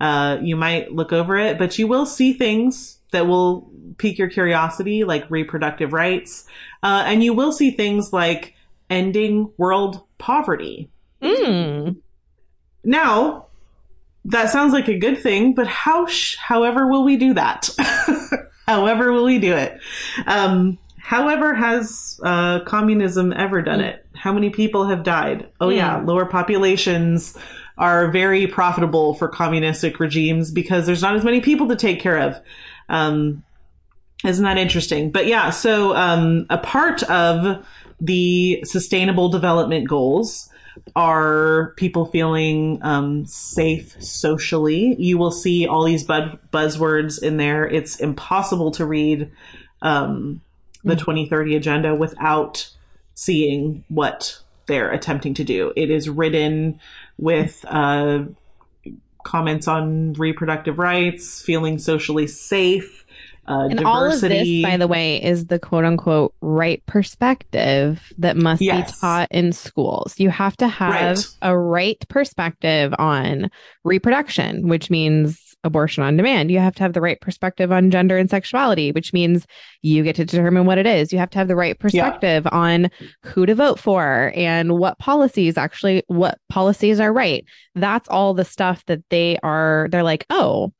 uh, you might look over it, but you will see things that will pique your curiosity, like reproductive rights. Uh, and you will see things like ending world poverty. Mm. Now, that sounds like a good thing, but how, sh- however, will we do that? however, will we do it? Um, however, has uh, communism ever done it? How many people have died? Oh, yeah, Hmm. lower populations are very profitable for communistic regimes because there's not as many people to take care of. Um, isn't that interesting? But yeah, so um, a part of the sustainable development goals are people feeling um, safe socially. You will see all these bud- buzzwords in there. It's impossible to read um, the 2030 agenda without seeing what they're attempting to do. It is written with uh, comments on reproductive rights, feeling socially safe, uh, And all of this, by the way, is the quote unquote right perspective that must Yes. be taught in schools. You have to have Right. a right perspective on reproduction, which means abortion on demand. You have to have the right perspective on gender and sexuality, which means you get to determine what it is. You have to have the right perspective on who to vote for and what policies actually, what policies are right. That's all the stuff that they are, they're like, oh,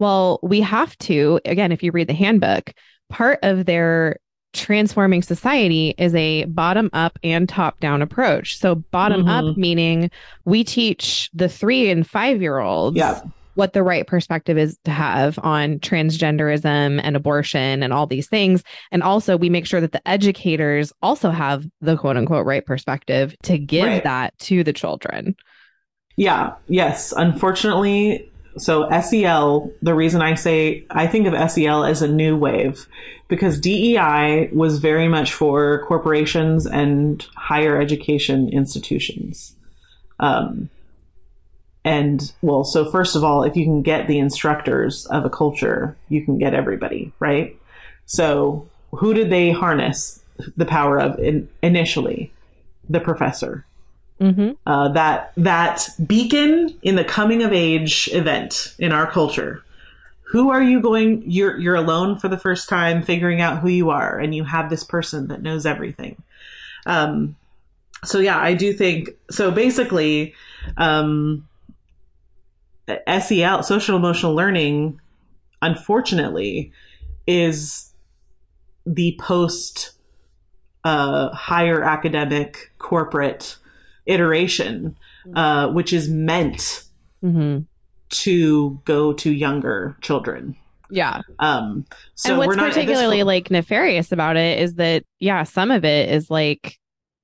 well, we have to, again, if you read the handbook, part of their transforming society is a bottom up and top down approach. So, bottom up Mhm. meaning we teach the three and five year olds Yeah. What the right perspective is to have on transgenderism and abortion and all these things. And also, we make sure that the educators also have the quote unquote right perspective to give Right. that to the children. Yeah, yes. Unfortunately, so SEL, the reason I say I think of SEL as a new wave because DEI was very much for corporations and higher education institutions. Um, and well, so first of all, if you can get the instructors of a culture, you can get everybody, right? So who did they harness the power of in, initially? The professor Mm-hmm. uh, that that beacon in the coming of age event in our culture. Who are you going? You're you're alone for the first time, figuring out who you are, and you have this person that knows everything. Um, so yeah, I do think so. Basically, um, SEL, social emotional learning, unfortunately, is the post uh, higher academic corporate iteration, uh, which is meant Mm-hmm. to go to younger children. Yeah. Um, so and what's we're not at this particularly point- like nefarious about it is that yeah some of it is like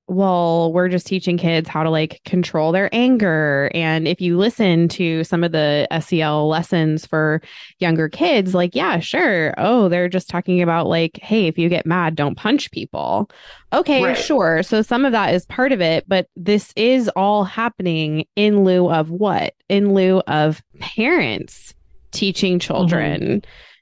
well we're just teaching kids how to like control their anger and if you listen to some of the sel lessons for younger kids like yeah sure oh they're just talking about like hey if you get mad don't punch people okay Right. sure so some of that is part of it but this is all happening in lieu of what in lieu of parents teaching mm-hmm. children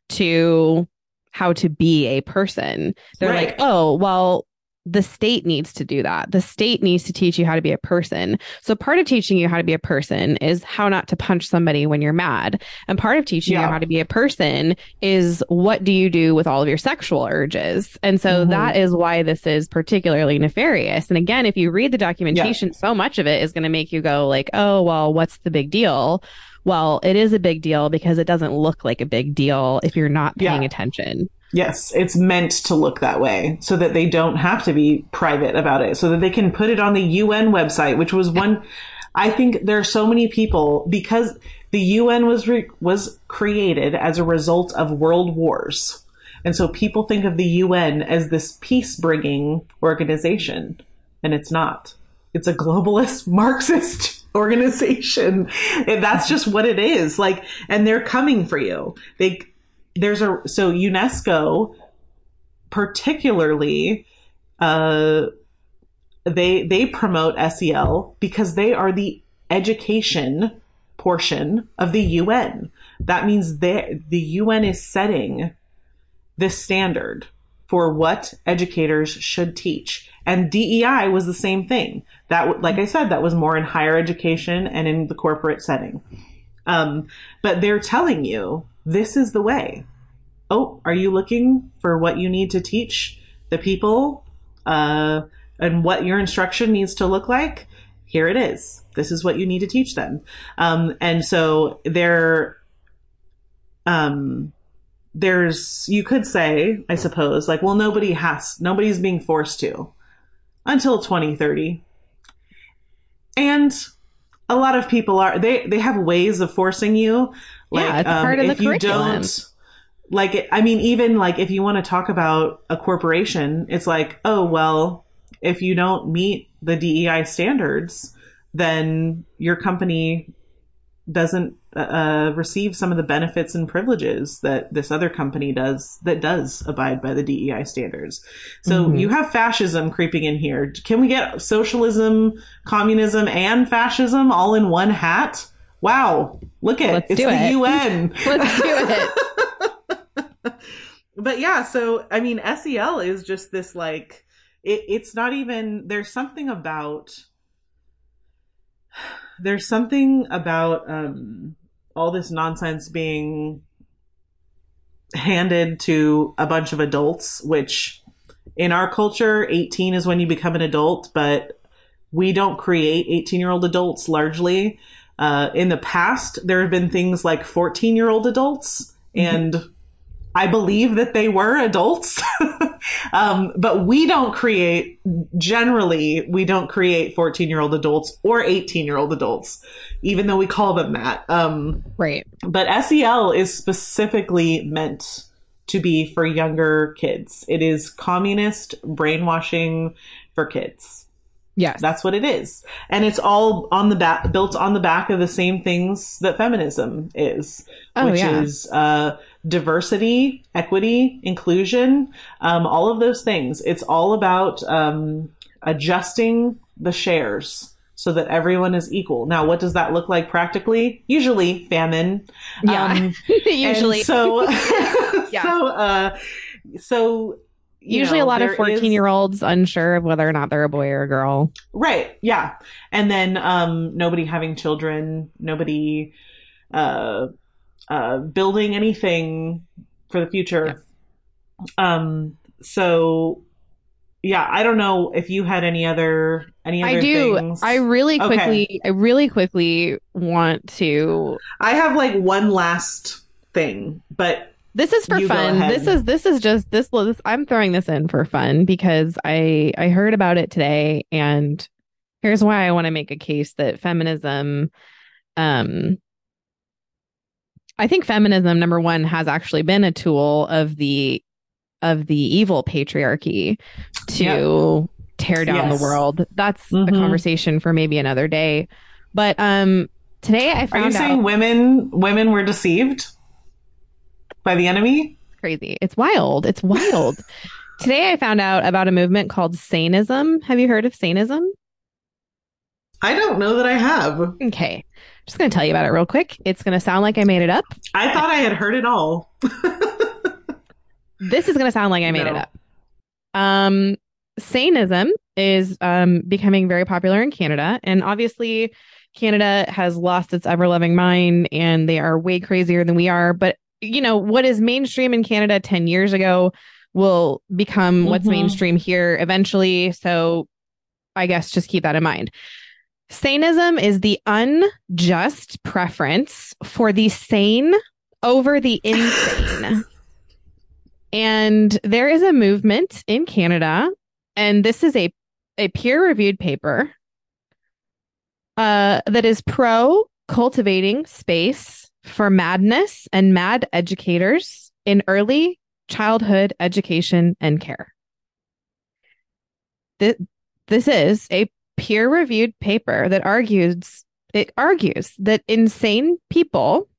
to how to be a person. They're Right. like, oh, well, the state needs to do that. The state needs to teach you how to be a person. So part of teaching you how to be a person is how not to punch somebody when you're mad. And part of teaching you how to be a person is what do you do with all of your sexual urges. And so Mhm. that is why this is particularly nefarious. And again, if you read the documentation, so much of it is going to make you go like, oh, well, what's the big deal? Well, it is a big deal because it doesn't look like a big deal if you're not paying Yeah. attention. Yes, it's meant to look that way so that they don't have to be private about it, so that they can put it on the UN website, which was one. I think there are so many people because the UN was re- was created as a result of world wars, and so people think of the UN as this peace bringing organization, and it's not. It's a globalist Marxist organization. And that's just what it is. Like, and they're coming for you. They there's a so UNESCO particularly uh they they promote SEL because they are the education portion of the UN. That means they the UN is setting the standard for what educators should teach. And DEI was the same thing. That, like I said, that was more in higher education and in the corporate setting. Um, but they're telling you this is the way. Oh, are you looking for what you need to teach the people uh, and what your instruction needs to look like? here it is. This is what you need to teach them. Um, and so there, um, there's, you could say, I suppose, like, well, nobody has, nobody's being forced to until 2030. And a lot of people are, they, they have ways of forcing you. Like, Yeah, it's part of if the you curriculum. don't, like, I mean, even like if you want to talk about a corporation, it's like, oh, well, if you don't meet the DEI standards, then your company doesn't uh, receive some of the benefits and privileges that this other company does that does abide by the DEI standards. So Mhm. you have fascism creeping in here. Can we get socialism, communism, and fascism all in one hat? Wow, look at Let's it's do the it. UN. Let's do it. but yeah, so I mean, SEL is just this like it, it's not even. There's something about. There's something about um, all this nonsense being handed to a bunch of adults, which in our culture, 18 is when you become an adult, but we don't create 18 year old adults largely. Uh, in the past, there have been things like 14 year old adults, and I believe that they were adults. um, but we don't create, generally, we don't create 14 year old adults or 18 year old adults, even though we call them that. Um, Right. but SEL is specifically meant to be for younger kids. It is communist brainwashing for kids. Yes. That's what it is. And it's all on the back, built on the back of the same things that feminism is, Oh, which yeah. is uh, diversity, equity, inclusion, um, all of those things. It's all about um, adjusting the shares so that everyone is equal. Now, what does that look like practically? Usually famine. Yeah. Um, usually. so, Yeah. so, uh, so, usually know, a lot of there is- 14 year olds unsure of whether or not they're a boy or a girl. Right. Yeah. And then um nobody having children, nobody uh uh building anything for the future. Um so yeah, I don't know if you had any other any other I do. things. I really Okay. quickly, I really quickly want to. I have like one last thing, but This is for You fun. This is this is just this, this. I'm throwing this in for fun because I I heard about it today, and here's why I want to make a case that feminism, um, I think feminism number one has actually been a tool of the of the evil patriarchy to tear down Yes. the world. That's a Mhm. conversation for maybe another day. But um today I found are you saying women women were deceived by the enemy? crazy. It's wild. It's wild. today I found out about a movement called Saneism. Have you heard of Saneism? I don't know that I have. Okay. I'm Just going to tell you about it real quick. It's going to sound like I made it up. I thought I had heard it all. This is going to sound like I made it up. Um, Saneism is um, becoming very popular in Canada. And obviously, Canada has lost its ever loving mind and they are way crazier than we are. But, you know, what is mainstream in Canada 10 years ago will become what's Mhm. mainstream here eventually. So I guess just keep that in mind. Saneism is the unjust preference for the sane over the insane. And there is a movement in Canada, and this is a, a peer reviewed paper uh, that is pro cultivating space for madness and mad educators in early childhood education and care. Th- this is a peer reviewed paper that argues it argues that insane people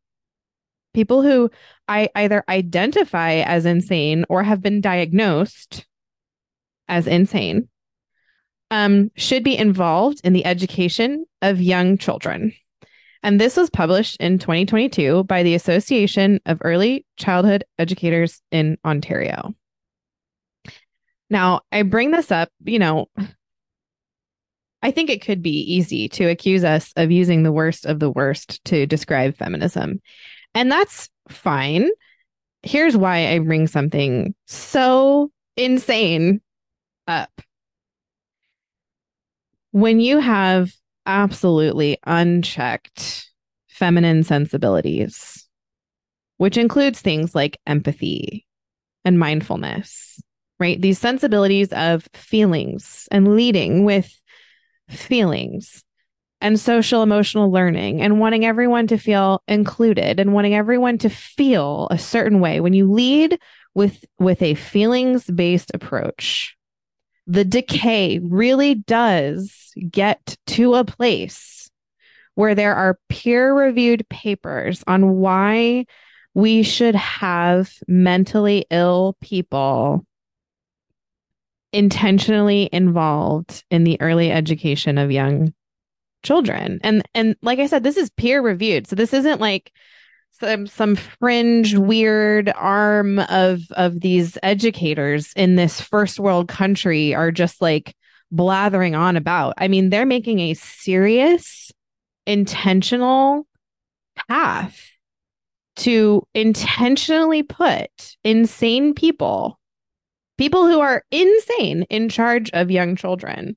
people who I either identify as insane or have been diagnosed as insane um, should be involved in the education of young children. And this was published in 2022 by the Association of Early Childhood Educators in Ontario. Now, I bring this up, you know, I think it could be easy to accuse us of using the worst of the worst to describe feminism. And that's fine. Here's why I bring something so insane up. When you have absolutely unchecked feminine sensibilities, which includes things like empathy and mindfulness, right? These sensibilities of feelings and leading with feelings and social emotional learning and wanting everyone to feel included and wanting everyone to feel a certain way when you lead with with a feelings based approach the decay really does get to a place where there are peer reviewed papers on why we should have mentally ill people intentionally involved in the early education of young children. And and like I said, this is peer reviewed. So this isn't like some some fringe weird arm of of these educators in this first world country are just like blathering on about. I mean, they're making a serious intentional path to intentionally put insane people people who are insane in charge of young children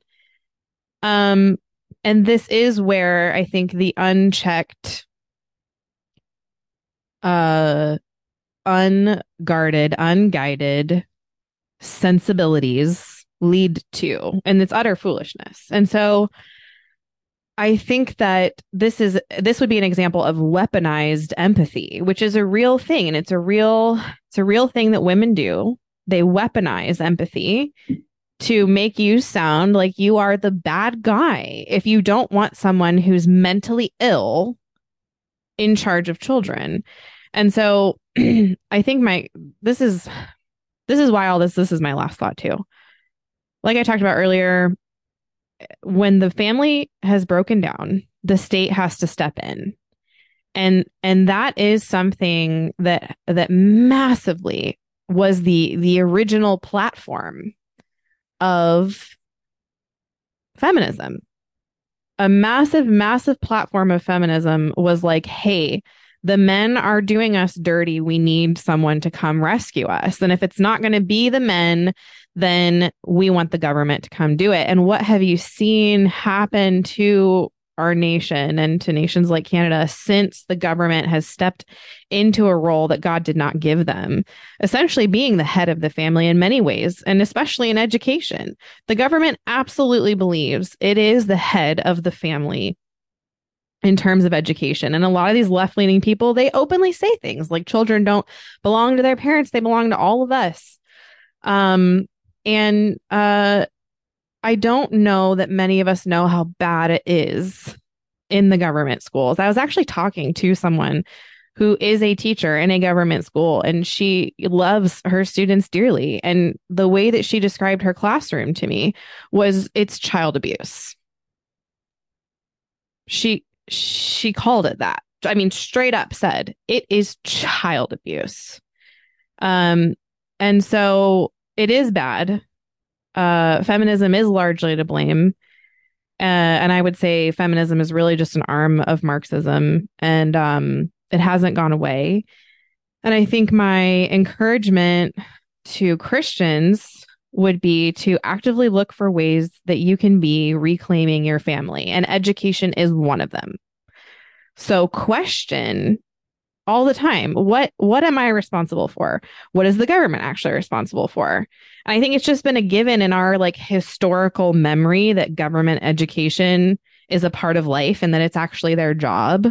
um and this is where I think the unchecked, uh, unguarded, unguided sensibilities lead to, and it's utter foolishness. And so I think that this is this would be an example of weaponized empathy, which is a real thing and it's a real it's a real thing that women do. They weaponize empathy to make you sound like you are the bad guy if you don't want someone who's mentally ill in charge of children. And so I think my this is this is why all this this is my last thought too. Like I talked about earlier, when the family has broken down, the state has to step in. And and that is something that that massively was the the original platform of feminism. A massive, massive platform of feminism was like, hey, the men are doing us dirty. We need someone to come rescue us. And if it's not going to be the men, then we want the government to come do it. And what have you seen happen to our nation and to nations like Canada since the government has stepped into a role that God did not give them, essentially being the head of the family in many ways, and especially in education. The government absolutely believes it is the head of the family in terms of education. And a lot of these left leaning people, they openly say things like children don't belong to their parents, they belong to all of us. Um, and uh, I don't know that many of us know how bad it is in the government schools. I was actually talking to someone who is a teacher in a government school and she loves her students dearly. And the way that she described her classroom to me was it's child abuse. She she called it that. I mean, straight up said it is child abuse. Um, and so it is bad uh, feminism is largely to blame. Uh, and I would say feminism is really just an arm of Marxism and um, it hasn't gone away. And I think my encouragement to Christians would be to actively look for ways that you can be reclaiming your family, and education is one of them. So, question all the time. What what am i responsible for? What is the government actually responsible for? And i think it's just been a given in our like historical memory that government education is a part of life and that it's actually their job.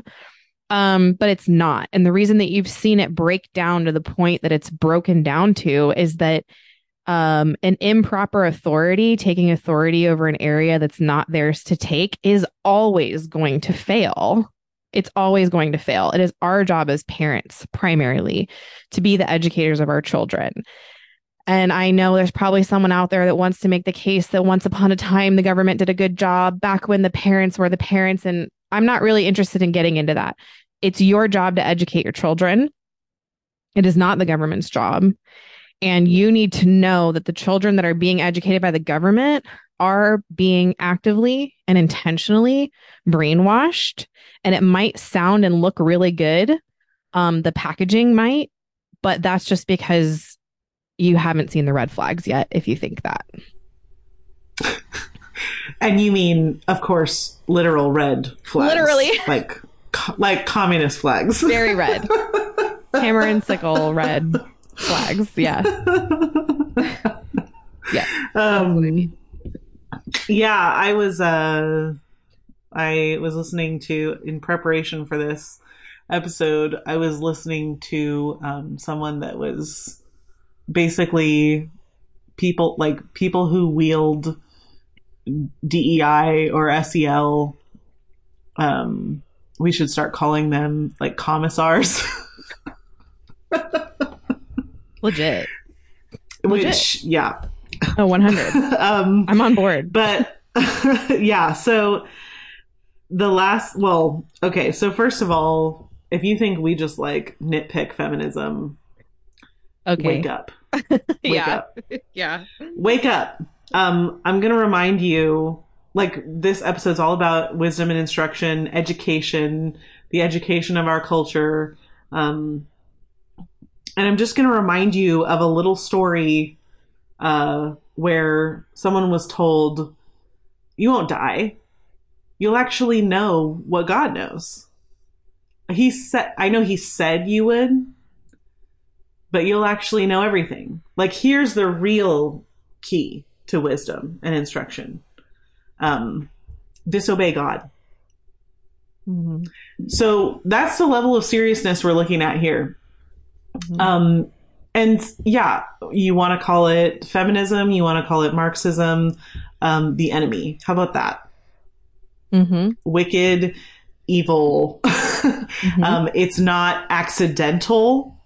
Um but it's not. And the reason that you've seen it break down to the point that it's broken down to is that um, an improper authority, taking authority over an area that's not theirs to take, is always going to fail it's always going to fail. It is our job as parents, primarily, to be the educators of our children. And I know there's probably someone out there that wants to make the case that once upon a time the government did a good job back when the parents were the parents. And I'm not really interested in getting into that. It's your job to educate your children. It is not the government's job. And you need to know that the children that are being educated by the government are being actively and intentionally brainwashed and it might sound and look really good um the packaging might but that's just because you haven't seen the red flags yet if you think that and you mean, of course, literal red flags. Literally. Like, co- like communist flags. Very red. Hammer and sickle red flags. Yeah. yeah. um, yeah, I was, uh, I was listening to, in preparation for this episode, I was listening to, um, someone that was basically people, like people who wield DEI or SEL. Um, we should start calling them like commissars. Legit. Which, yeah. Oh, 100. Um, I'm on board. but yeah, so the last, well, okay, so first of all, if you think we just like nitpick feminism, Okay. wake up. Wake yeah. up. Yeah. Wake up. Um, I'm going to remind you like this episode's all about wisdom and instruction, education, the education of our culture. Um, and I'm just going to remind you of a little story uh, where someone was told, You won't die. You'll actually know what God knows. He said, I know he said you would, but you'll actually know everything. Like, here's the real key to wisdom and instruction um, disobey God. Mhm. So that's the level of seriousness we're looking at here. Mhm. Um, and yeah, you want to call it feminism, you want to call it Marxism, um, the enemy. How about that? Mm-hmm. Wicked, evil. Mhm. um, it's not accidental.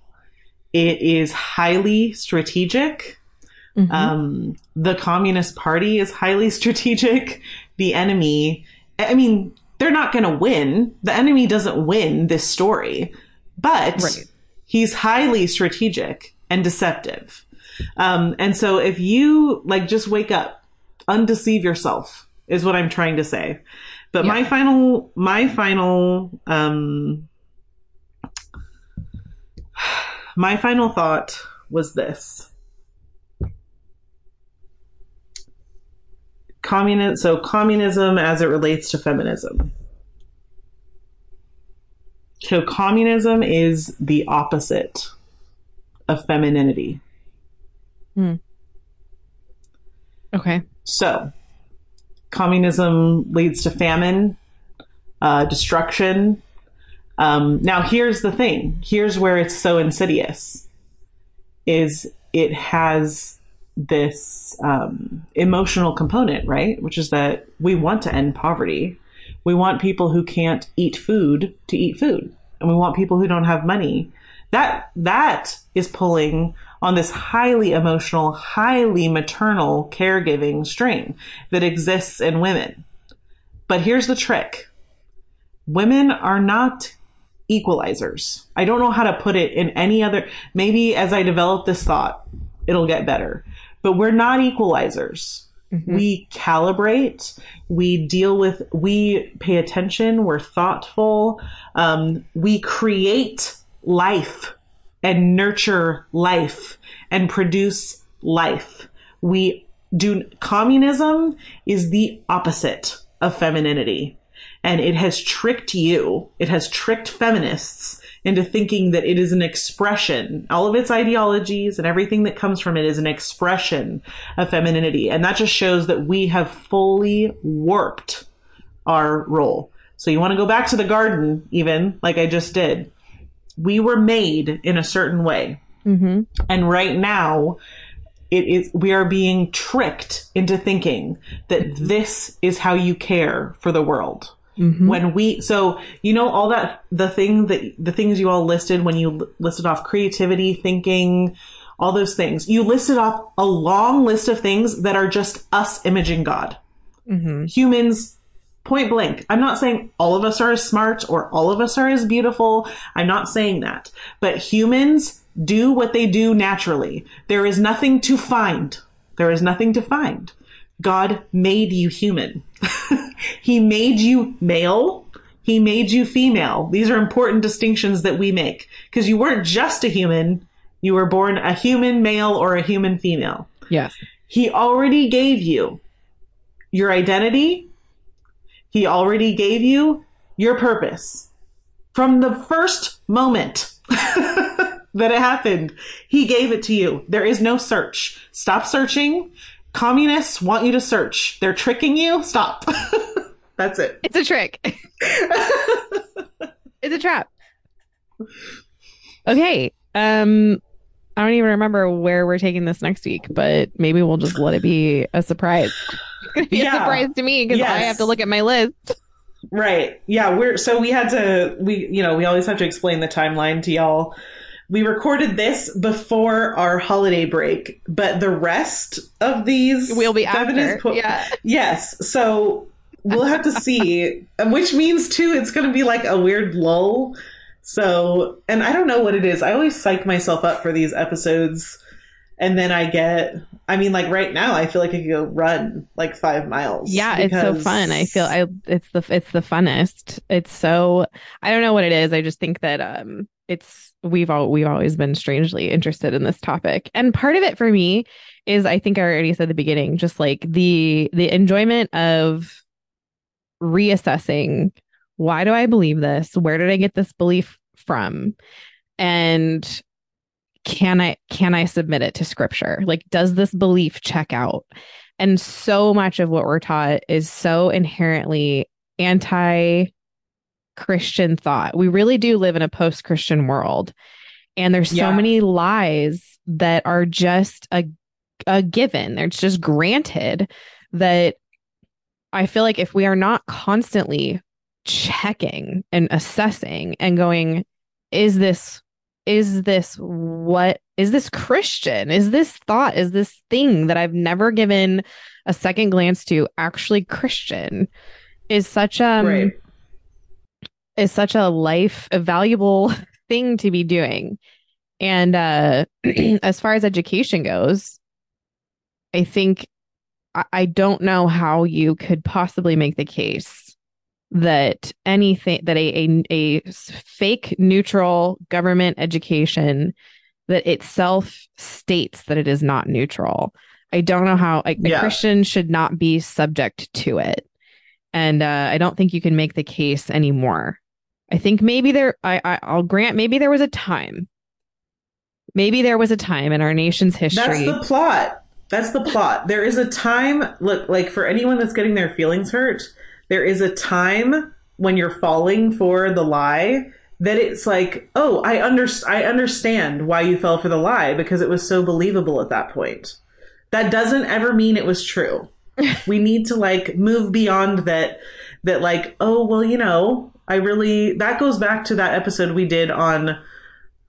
It is highly strategic. Mhm. Um, the Communist Party is highly strategic. The enemy, I mean, they're not going to win. The enemy doesn't win this story, but Right. He's highly strategic and deceptive. Um, and so if you like just wake up, undeceive yourself is what I'm trying to say. But my final, my final, um, my final thought was this. Communism, so communism as it relates to feminism. So communism is the opposite of femininity. Okay. So, communism leads to famine, uh, destruction. Um, now, here's the thing. Here's where it's so insidious. Is it has this um, emotional component, right? Which is that we want to end poverty. We want people who can't eat food to eat food, and we want people who don't have money. That that is pulling on this highly emotional, highly maternal caregiving string that exists in women. But here's the trick. Women are not equalizers. I don't know how to put it in any other maybe as I develop this thought, it'll get better. But we're not equalizers. We calibrate, we deal with, we pay attention, we're thoughtful, um, we create life and nurture life and produce life. We do, communism is the opposite of femininity. And it has tricked you, it has tricked feminists into thinking that it is an expression. All of its ideologies and everything that comes from it is an expression of femininity. And that just shows that we have fully warped our role. So you want to go back to the garden, even like I just did. We were made in a certain way. Mm-hmm. And right now, it is we are being tricked into thinking that this is how you care for the world. Mm-hmm. When we so you know all that the thing that the things you all listed when you listed off creativity, thinking, all those things. You listed off a long list of things that are just us imaging God. Mm-hmm. humans point blank. I'm not saying all of us are as smart or all of us are as beautiful. I'm not saying that. But humans do what they do naturally. There is nothing to find. There is nothing to find god made you human he made you male he made you female these are important distinctions that we make because you weren't just a human you were born a human male or a human female Yes. he already gave you your identity. He already gave you your purpose. From the first moment that it happened, he gave it to you. There is no search. Stop searching. Communists want you to search. They're tricking you. Stop. That's it. It's a trick. it's a trap. Okay. Um I don't even remember where we're taking this next week, but maybe we'll just let it be a surprise. It's gonna be Yeah. a surprise to me because I have to look at my list. Right. Yeah, we're so we had to we you know, we always have to explain the timeline to y'all. We recorded this before our holiday break, but the rest of these We'll be after. po- yeah. Yes. So we'll have to see, which means too it's going to be like a weird lull. So, and I don't know what it is. I always psych myself up for these episodes and then I get I mean like right now I feel like I could go run like 5 miles. Yeah, it's so fun. I feel I it's the it's the funnest. It's so I don't know what it is. I just think that um it's we've all we've always been strangely interested in this topic. And part of it for me is I think I already said the beginning, just like the the enjoyment of reassessing why do I believe this? Where did I get this belief from? And can I can I submit it to scripture? Like does this belief check out? And so much of what we're taught is so inherently anti Christian thought. We really do live in a post Christian world. And there's so Yeah. many lies that are just a, a given. They're just granted that I feel like if we are not constantly checking and assessing and going, is this is this what is this Christian? Is this thought? Is this thing that I've never given a second glance to actually Christian? Is such um right. Is such a life a valuable thing to be doing. And uh as far as education goes, I think I, I don't know how you could possibly make the case that anything that a a fake neutral government education that itself states that it is not neutral. I don't know how a, a Christian should not be subject to it, and uh, I don't think you can make the case anymore. I think maybe there. I, I I'll grant maybe there was a time. Maybe there was a time in our nation's history. That's the plot. That's the plot. There is a time, look, like for anyone that's getting their feelings hurt, there is a time when you're falling for the lie that it's like, oh, I under- I understand why you fell for the lie because it was so believable at that point. That doesn't ever mean it was true. we need to like move beyond that that like, oh, well, you know, I really that goes back to that episode we did on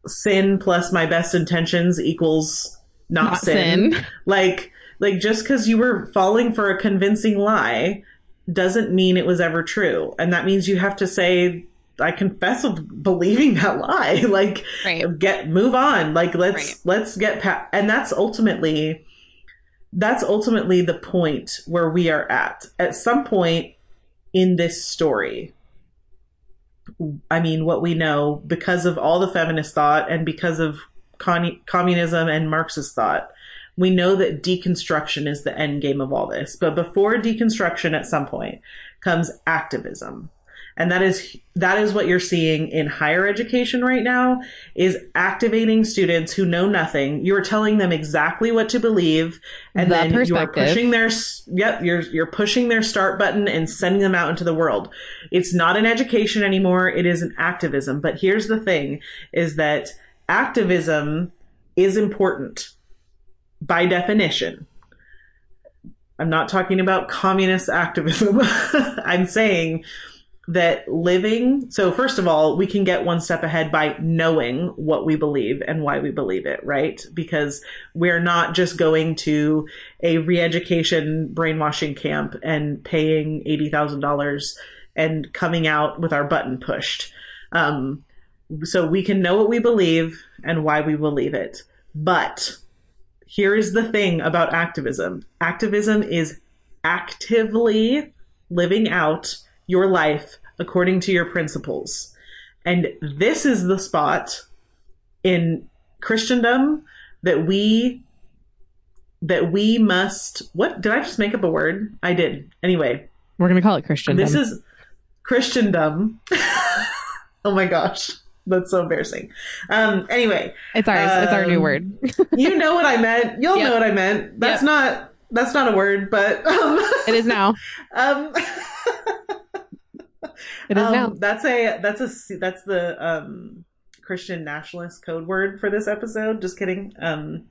sin plus my best intentions equals not, Not sin. sin. Like like just because you were falling for a convincing lie doesn't mean it was ever true. And that means you have to say, I confess of believing that lie. Like Right. get move on. Like let's Right. let's get past and that's ultimately that's ultimately the point where we are at. At some point in this story, I mean, what we know because of all the feminist thought and because of con- communism and Marxist thought, we know that deconstruction is the end game of all this. But before deconstruction, at some point, comes activism. And that is that is what you're seeing in higher education right now is activating students who know nothing. You're telling them exactly what to believe, and The then you're pushing their yep you're you're pushing their start button and sending them out into the world. It's not an education anymore. It is an activism. But here's the thing: is that activism is important by definition. I'm not talking about communist activism. I'm saying that living, so first of all, we can get one step ahead by knowing what we believe and why we believe it, right? Because we're not just going to a re education brainwashing camp and paying $80,000 and coming out with our button pushed. Um, so we can know what we believe and why we believe it. But here is the thing about activism activism is actively living out your life according to your principles. And this is the spot in Christendom that we that we must. What did I just make up a word? I did. Anyway, We're gonna call it Christian. this is Christendom. oh my gosh, that's so embarrassing. Um. Anyway, it's ours. it's our new um, word. you know what I meant. You'll Yep. know what I meant. That's Yep. not. That's not a word, but um, it is now. um, It is um, now. That's a that's a that's the um Christian nationalist code word for this episode. Just kidding. Um.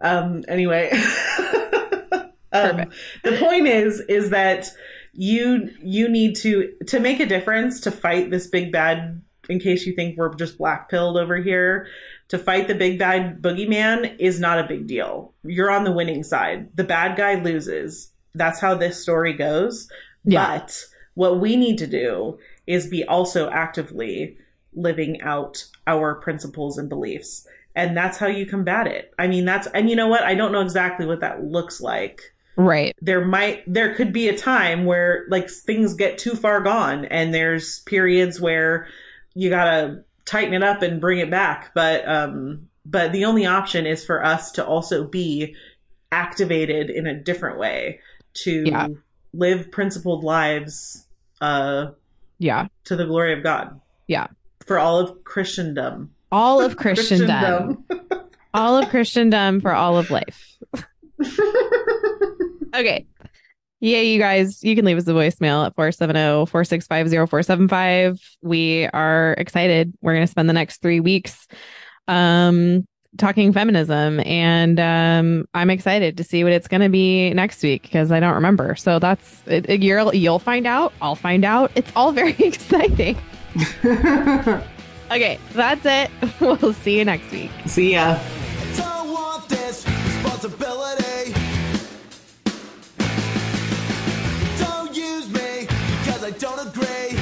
Um. Anyway. um, the point is is that you you need to to make a difference to fight this big bad in case you think we're just black pilled over here to fight the big bad boogeyman is not a big deal you're on the winning side the bad guy loses that's how this story goes Yeah. but what we need to do is be also actively living out our principles and beliefs. And that's how you combat it. I mean that's and you know what? I don't know exactly what that looks like. Right. there might there could be a time where like things get too far gone and there's periods where you gotta tighten it up and bring it back. But um but the only option is for us to also be activated in a different way to Yeah. live principled lives uh Yeah. to the glory of god Yeah. for all of christendom All of Christendom. all of Christendom for all of life. Okay. Yeah, you guys, you can leave us a voicemail at oh, 470 465 0475. We are excited. We're going to spend the next three weeks um, talking feminism. And um, I'm excited to see what it's going to be next week because I don't remember. So that's, it, it- you'll, you'll find out. I'll find out. It's all very exciting. Okay, that's it. We'll see you next week. see ya don't want this responsibility. Don't use me because I don't agree.